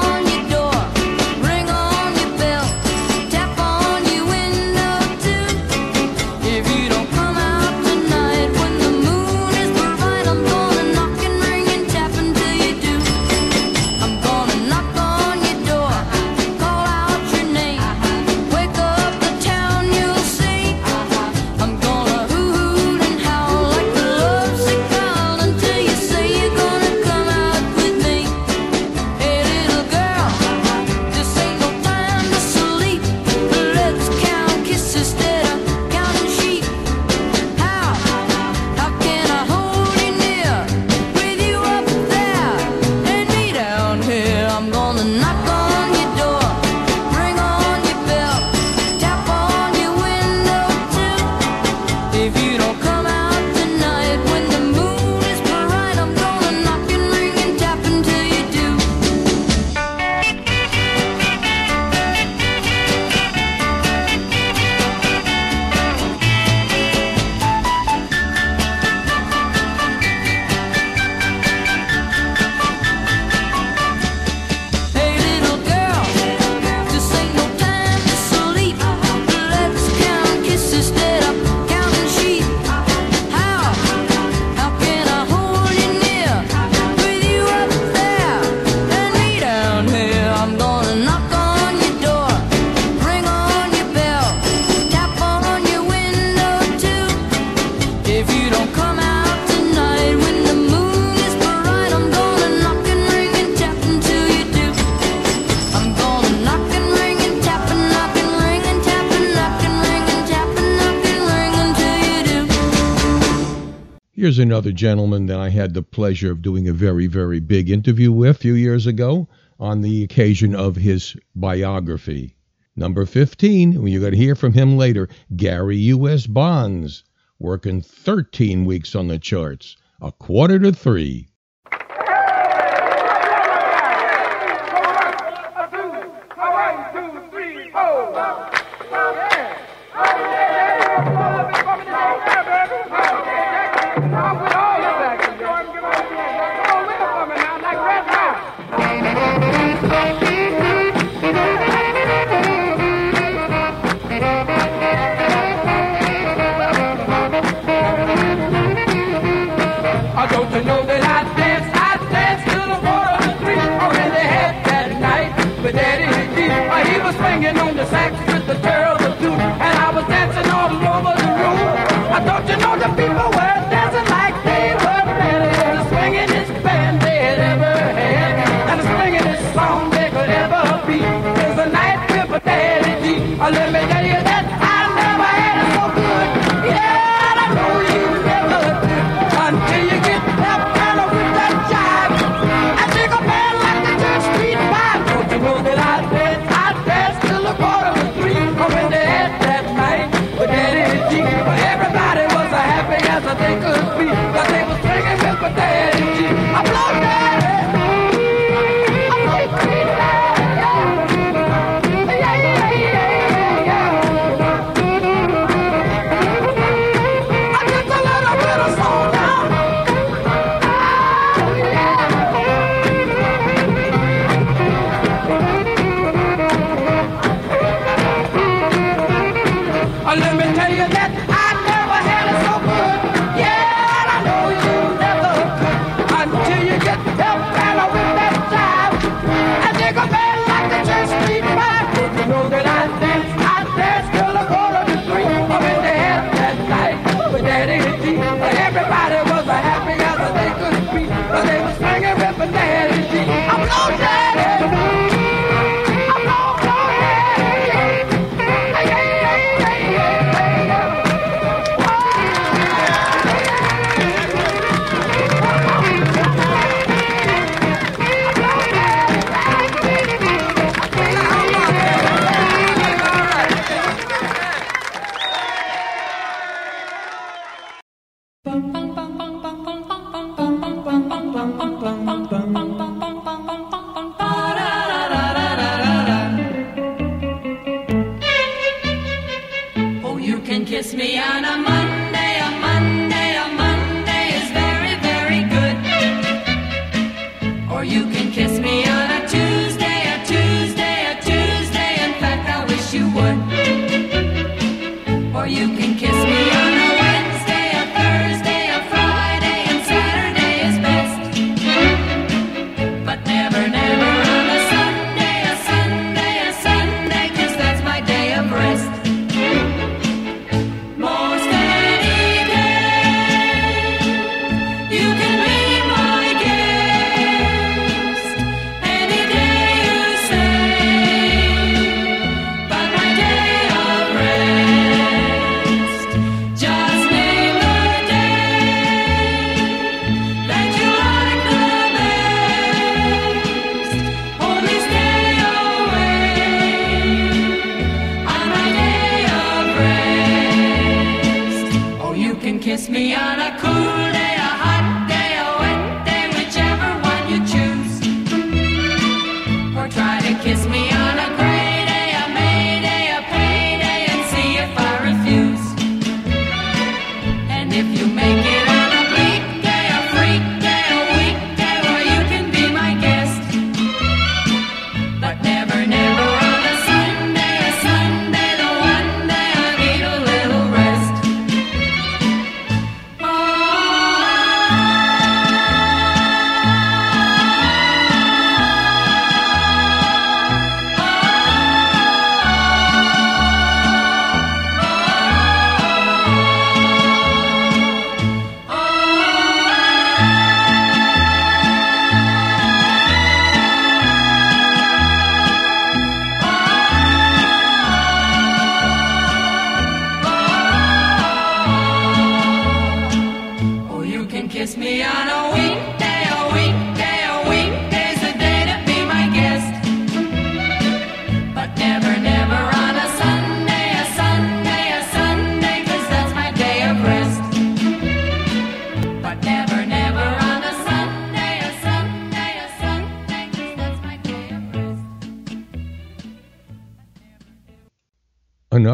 Another gentleman that I had the pleasure of doing a very, very big interview with a few years ago on the occasion of his biography. Number 15, you're going to hear from him later, Gary U.S. Bonds, working 13 weeks on the charts, a quarter to three. Olympic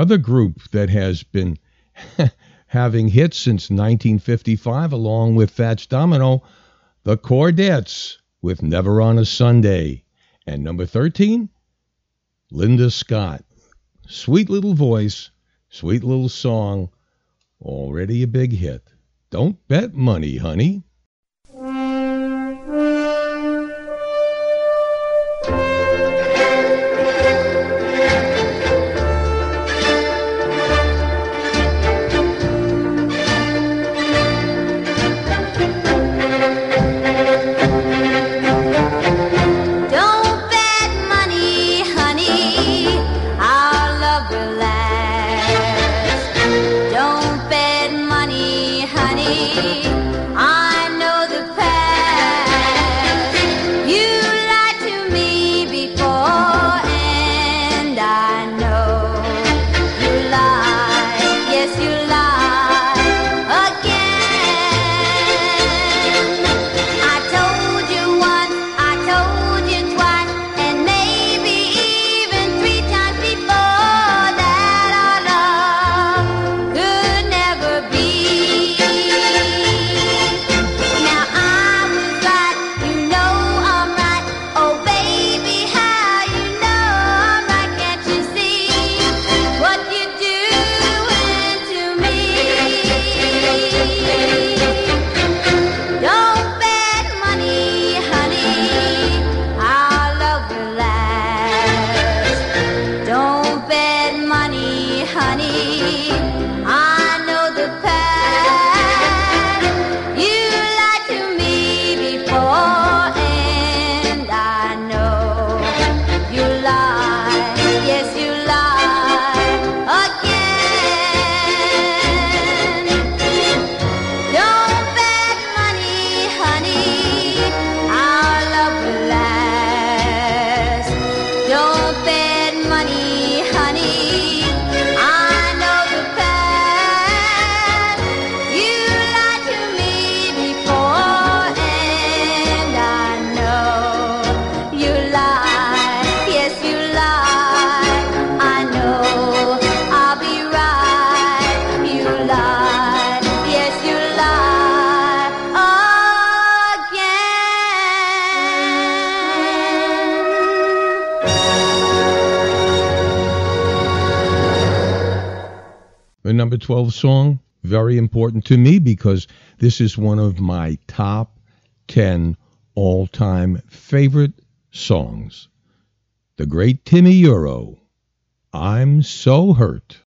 Another group that has been having hits since 1955, along with Fats Domino, the Chordettes with Never on a Sunday. And number 13, Linda Scott. Sweet little voice, sweet little song, already a big hit. Don't bet money, honey. Number 12 song, very important to me because this is one of my top 10 all time favorite songs. The great Timi Yuro, I'm So Hurt.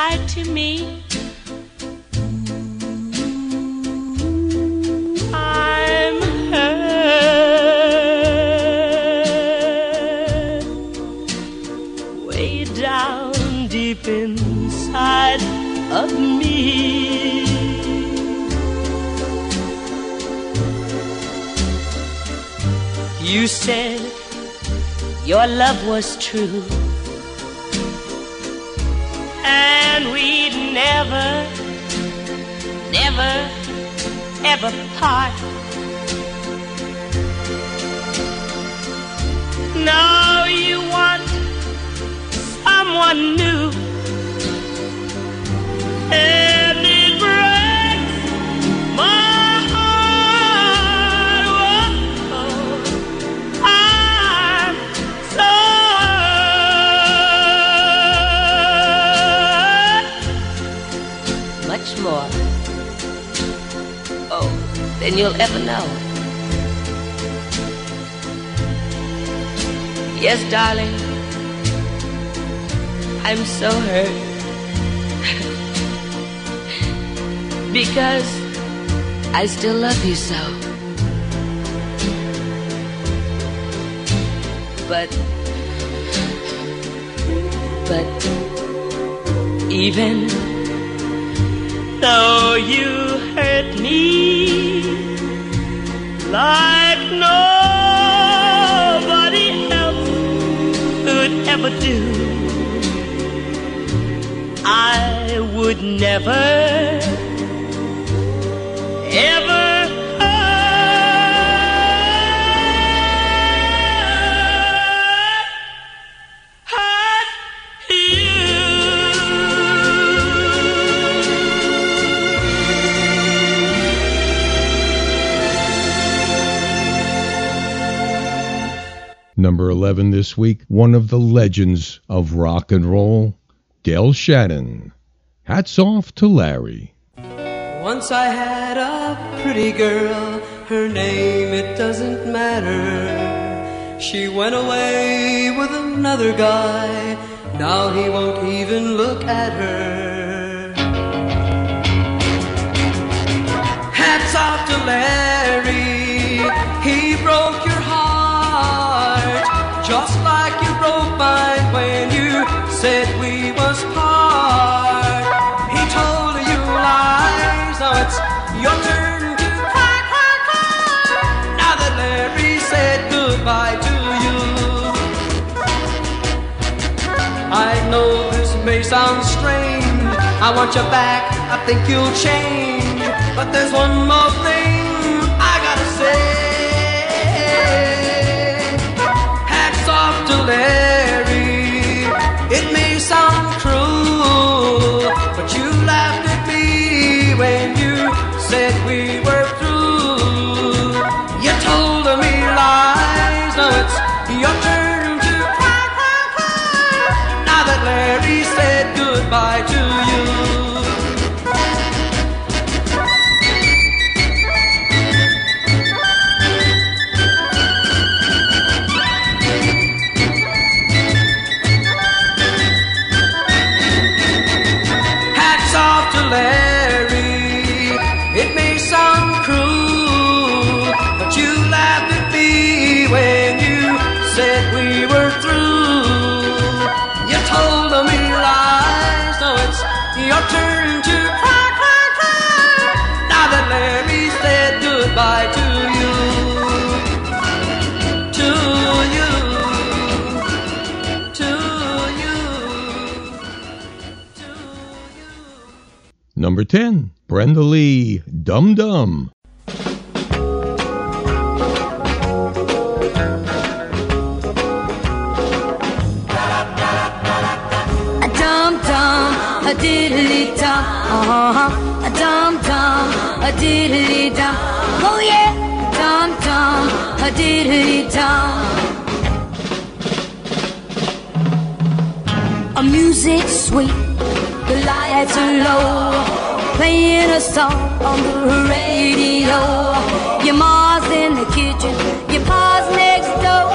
Lied to me. I'm hurt way down deep inside of me. You said your love was true, and we'd never, never, ever part. Now you want someone new, and than you'll ever know. Yes, darling, I'm so hurt. because I still love you so. But, but, even though you hurt me like nobody else could ever do. I would never, ever Number 11 this week, one of the legends of rock and roll, Del Shannon. Hats off to Larry. Once I had a pretty girl, her name it doesn't matter. She went away with another guy, now he won't even look at her. Hats off to Larry, I want you back, I think you'll change. But there's one more thing I gotta say. Hats off to Larry. Goodbye to you. To you. To you. Number 10, Brenda Lee, Dum Dum. A dum dum, a diddly dum, uh-huh. A dum dum, a diddly dum. Oh yeah, dum dum, a diddly dum. A music sweet, the lights are low, playing a song on the radio. Your ma's in the kitchen, your pa's next door.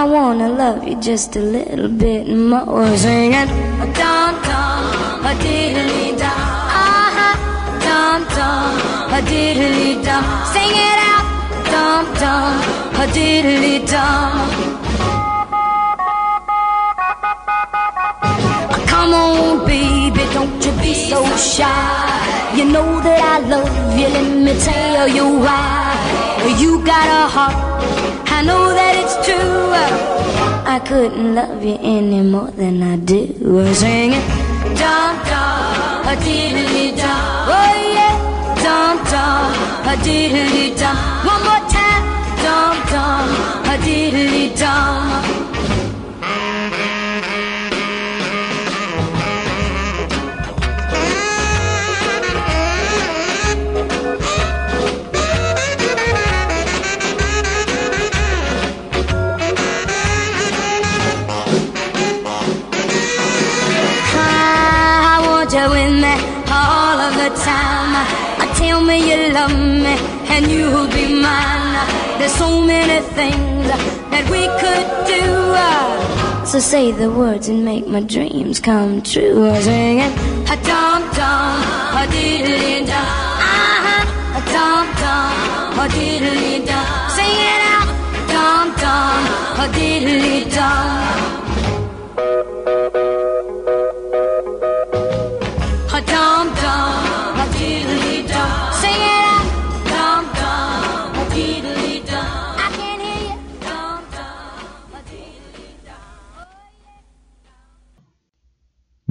I wanna love you just a little bit more. Singing a dum dum, a diddly dum. Dum dum, a diddly dum. Sing it out, dum dum, a diddly dum. Come on, baby, don't you be so shy. You know that I love you, let me tell you why. You got a heart, I know that it's true. I couldn't love you any more than I do. Sing it, dum dum, a diddly dum. Oh yeah, dum dum, a diddly dum. One more time, dum dum, a diddly dum. Me you love me and you'll be mine. There's so many things that we could do. So say the words and make my dreams come true. Sing it, a dum dum, a diddly dum. Uh-huh, a dum dum, a diddly dum. Sing it out, dum dum, a diddly dum.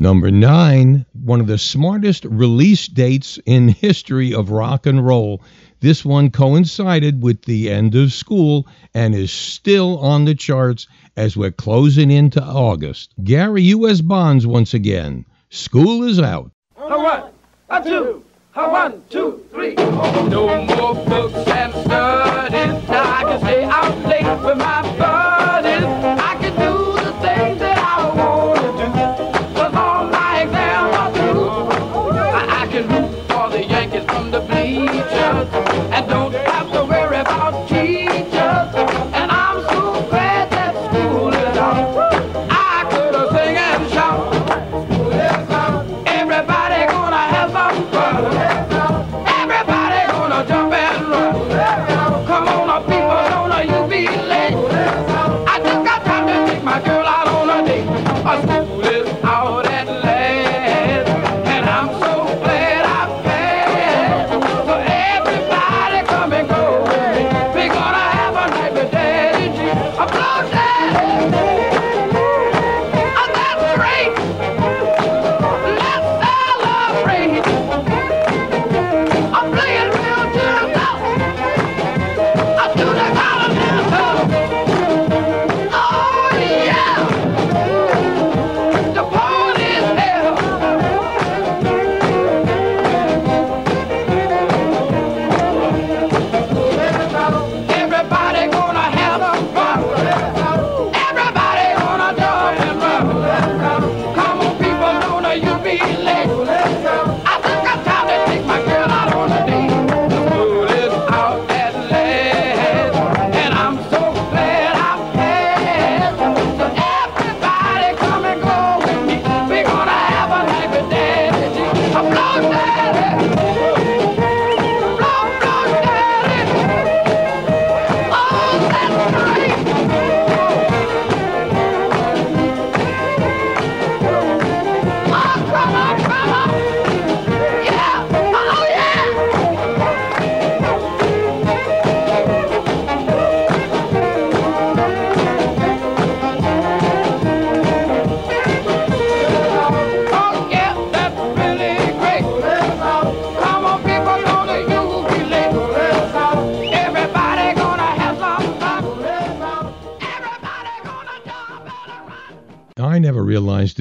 Number nine, one of the smartest release dates in history of rock and roll. This one coincided with the end of school and is still on the charts as we're closing into August. Gary U.S. Bonds once again. School is out. A one, a two, a one, two, three. No more books and studies. Now I can stay out late with my buddies.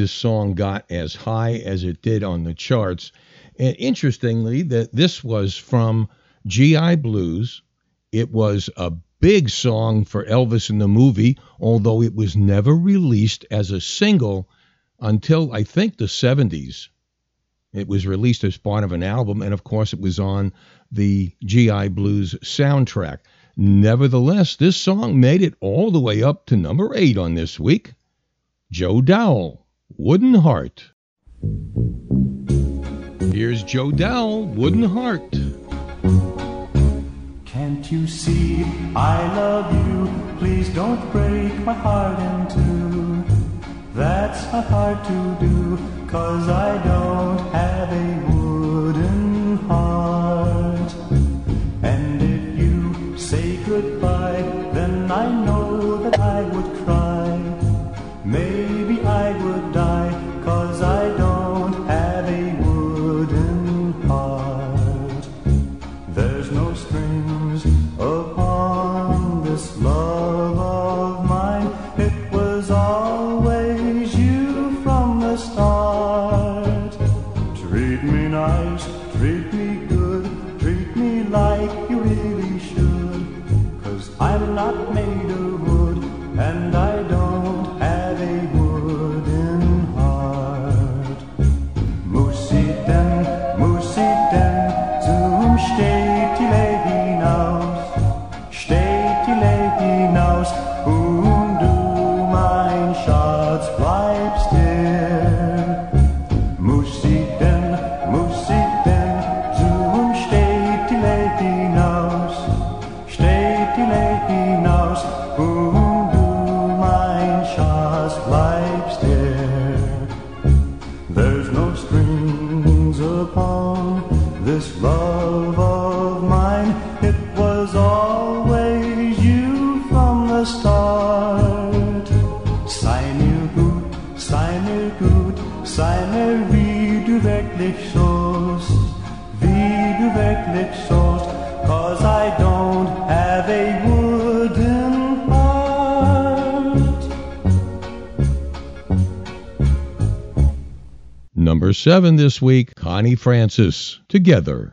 This song got as high as it did on the charts. And interestingly, that this was from GI Blues. It was a big song for Elvis in the movie, although it was never released as a single until I think the 70s. It was released as part of an album, and of course, it was on the GI Blues soundtrack. Nevertheless, this song made it all the way up to number eight on this week. Joe Dowell, Wooden Heart. Here's Joe Dowell, Wooden Heart. Can't you see I love you? Please don't break my heart in two. That's hard to do, cause I don't have a wooden Number seven this week, Connie Francis, Together.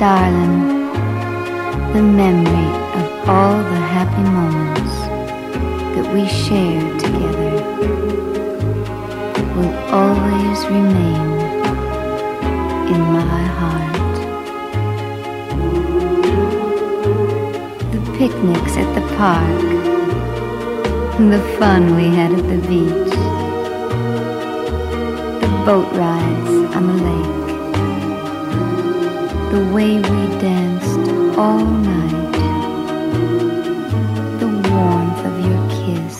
Darling, the memory of all the happy moments that we shared picnics at the park, the fun we had at the beach, the boat rides on the lake. The way we danced all night, the warmth of your kiss,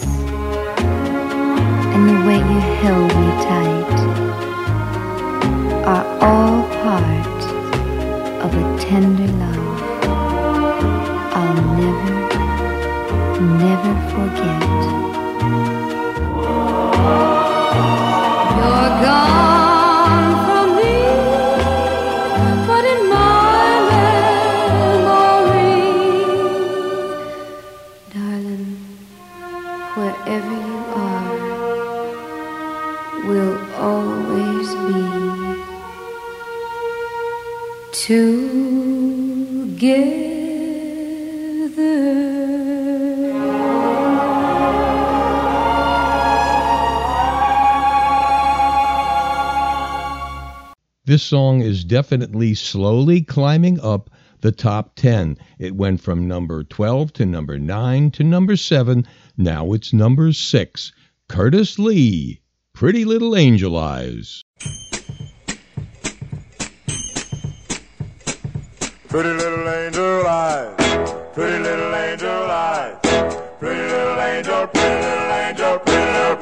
and the way you held me tight are all part of a tender This song is definitely slowly climbing up the top 10. It went from number 12 to number 9 to number 7. Now it's number 6. Curtis Lee, Pretty Little Angel Eyes. Pretty little angel eyes, pretty little angel eyes, pretty little angel, pretty little angel, pretty little,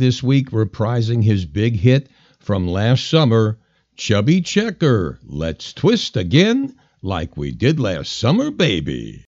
this week, reprising his big hit from last summer, Chubby Checker. Let's twist again like we did last summer, baby.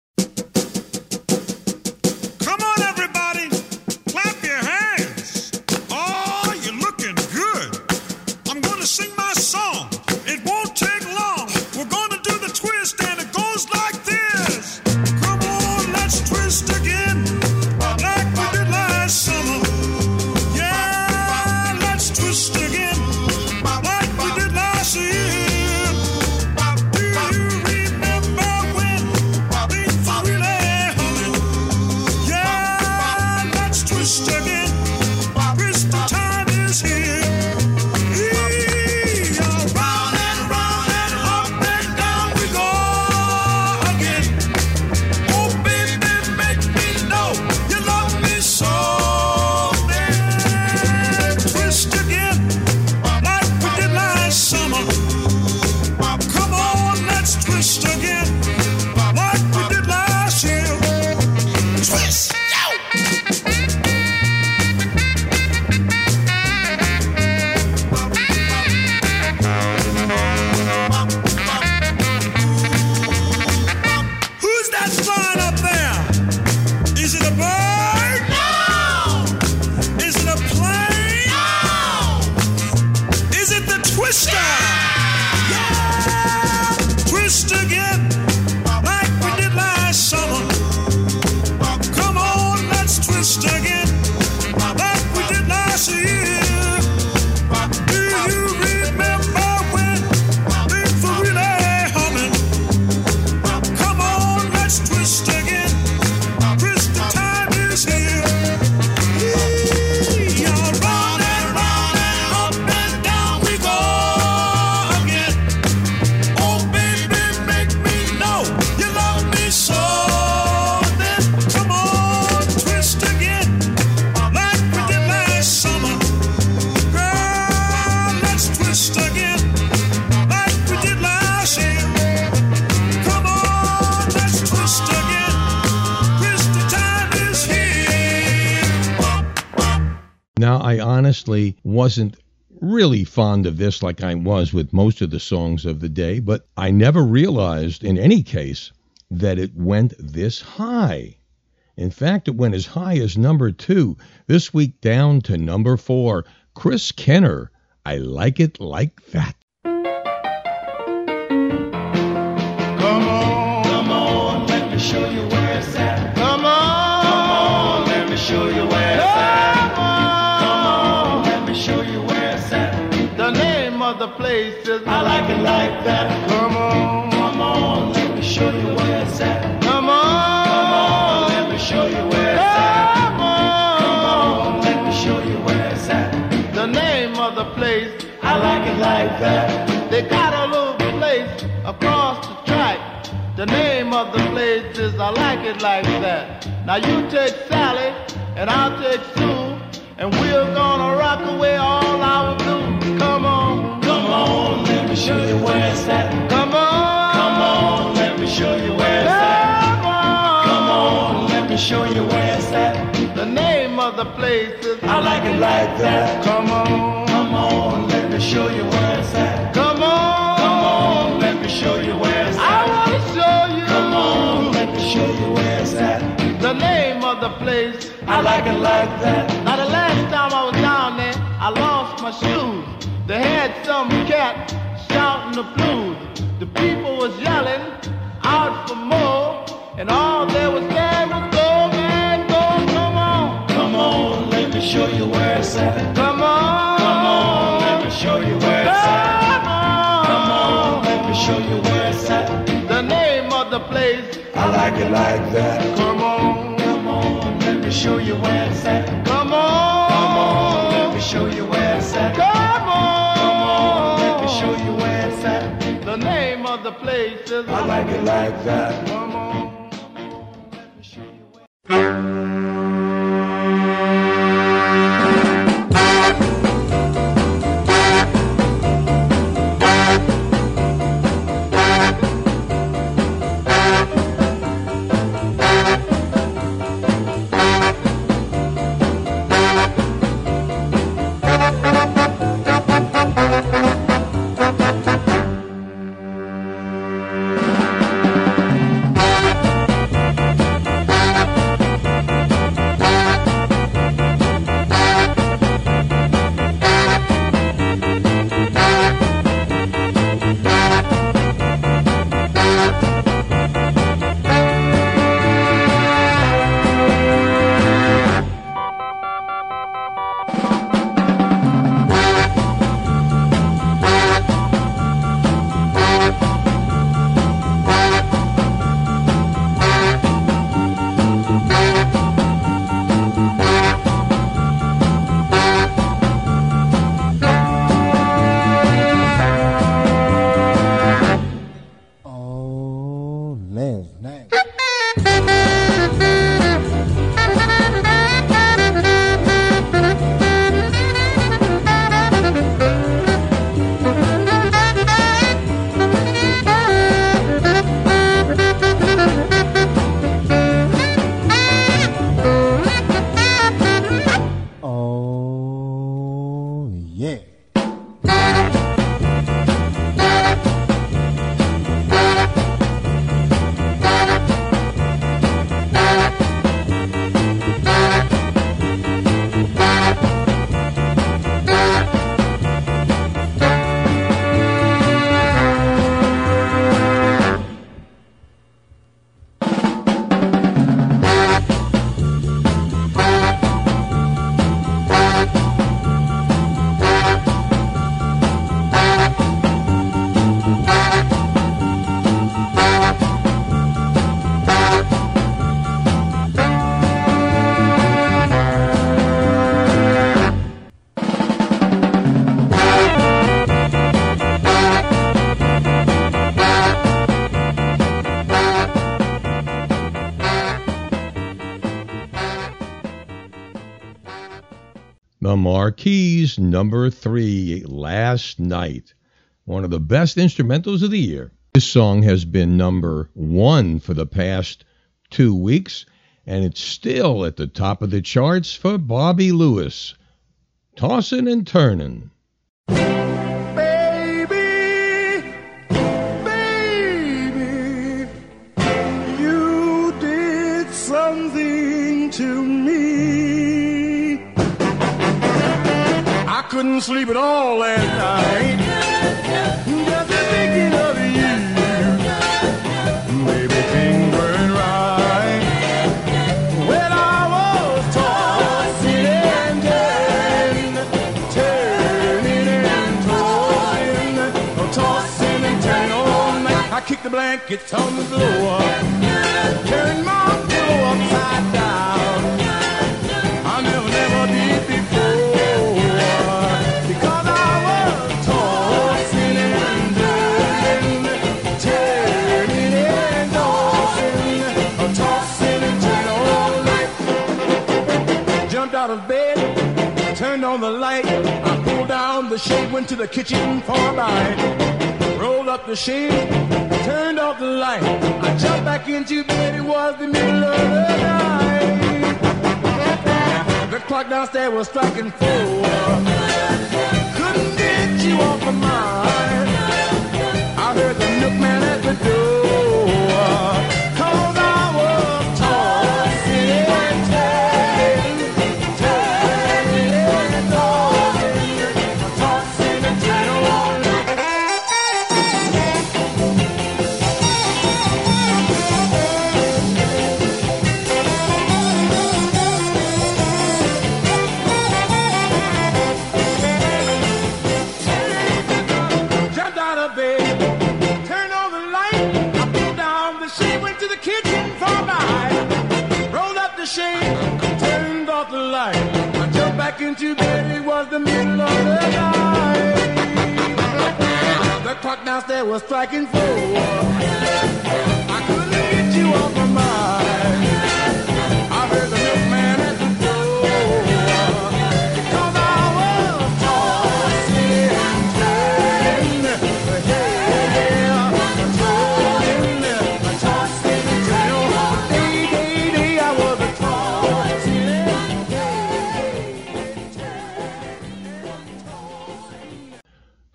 Honestly wasn't really fond of this like I was with most of the songs of the day, but I never realized in any case that it went this high. In fact, it went as high as number two. This week down to number four. Chris Kenner, I like it like that. Of the place is I like it like that. Come on, come on, let me show you where it's at. Come on, come on, let me show you where it's at. Come on, come on, let me show you where it's at. The name of the place I like it like that. They got a little place across the track. The name of the place is I like it like that. Now you take Sally and I'll take Sue, and we're gonna rock away all our blues. Come on, on, let me show you where it's at. Come on, come on, let me show you where it's at. Come on, come on, let me show you where it's at. The name of the place is I like it like that. Come on, come on, let me show you where it's at. Come on, come on, let me show you where it's at. I wanna show you. Come on, let me show you where it's at. The name of the place I like it like that. Now the last time I was down there, I lost my shoes. They had some cat shouting the blues. The people was yelling out for more, and all there was saying was go, man, go, come on. Come on, let me show you where it's at. Come on. Come on, let me show you where it's at. Come on, let me show you where it's at. The name of the place. I like it like that. Come on. Come on, let me show you where it's at. Of the place is. I like it like that. Come on. The Mar-Keys, number three, Last Night. One of the best instrumentals of the year. This song has been number one for the past two weeks, and it's still at the top of the charts for Bobby Lewis. Tossin' and turnin'. To couldn't sleep at all last night. Just thinking of you. Baby, things right. When I was tossing and turning, turning and tossing, oh, tossing and turning all night. I kicked the blankets on the floor, turned my pillow upside down. On the light. I pulled down the shade, went to the kitchen for a bite. Rolled up the shade, turned off the light. I jumped back into bed, it was the middle of the night. The clock downstairs was striking four. Couldn't get you off my mind. I heard the milkman at the door. Bed, it was the middle of the night. The clock downstairs was striking four. I couldn't get you off my mind. I heard the milkman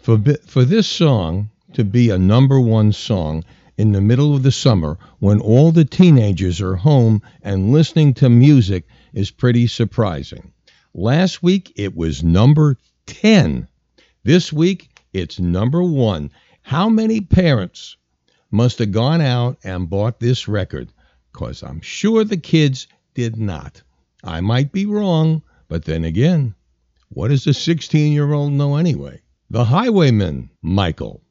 For, for this song to be a number one song in the middle of the summer when all the teenagers are home and listening to music is pretty surprising. Last week it was number 10. This week it's number one. How many parents must have gone out and bought this record? Because I'm sure the kids did not. I might be wrong, but then again, what does a 16 year old know anyway? The Highwaymen, Michael.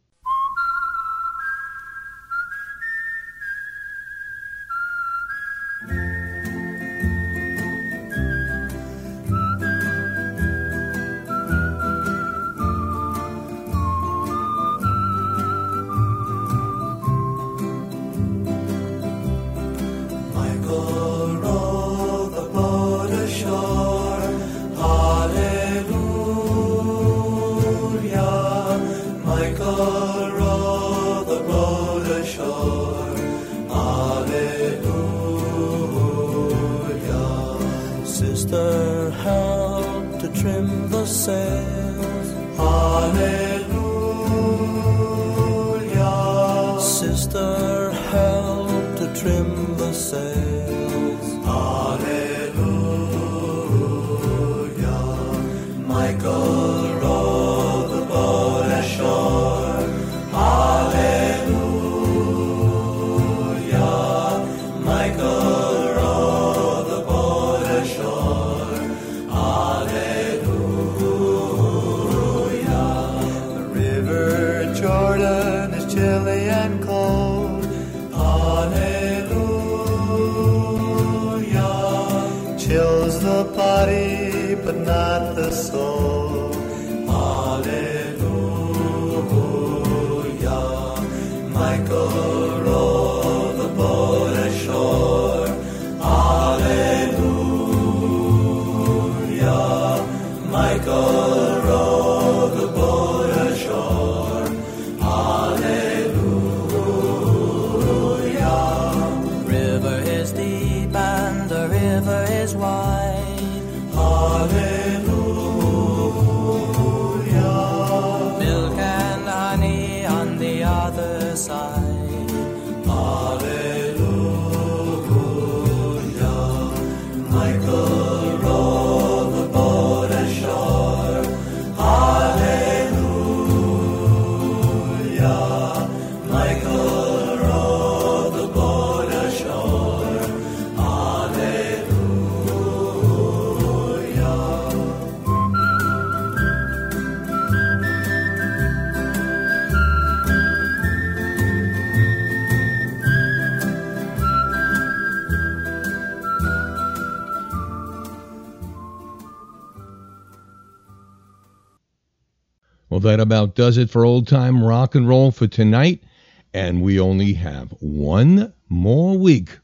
About does it for old time rock and roll for tonight. And we only have one more week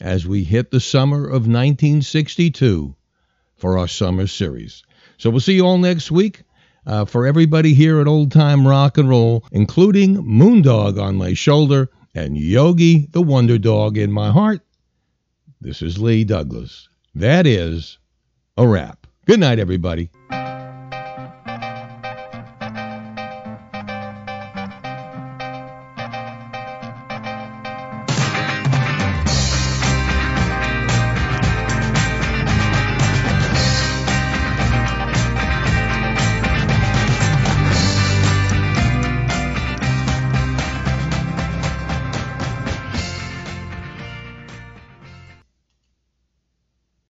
as we hit the summer of 1962 for our summer series. So we'll see you all next week. Uh, for everybody here at Old Time Rock and Roll, including Moondog on my shoulder and Yogi the Wonder Dog in my heart, this is Lee Douglas. That is a wrap. Good night, everybody.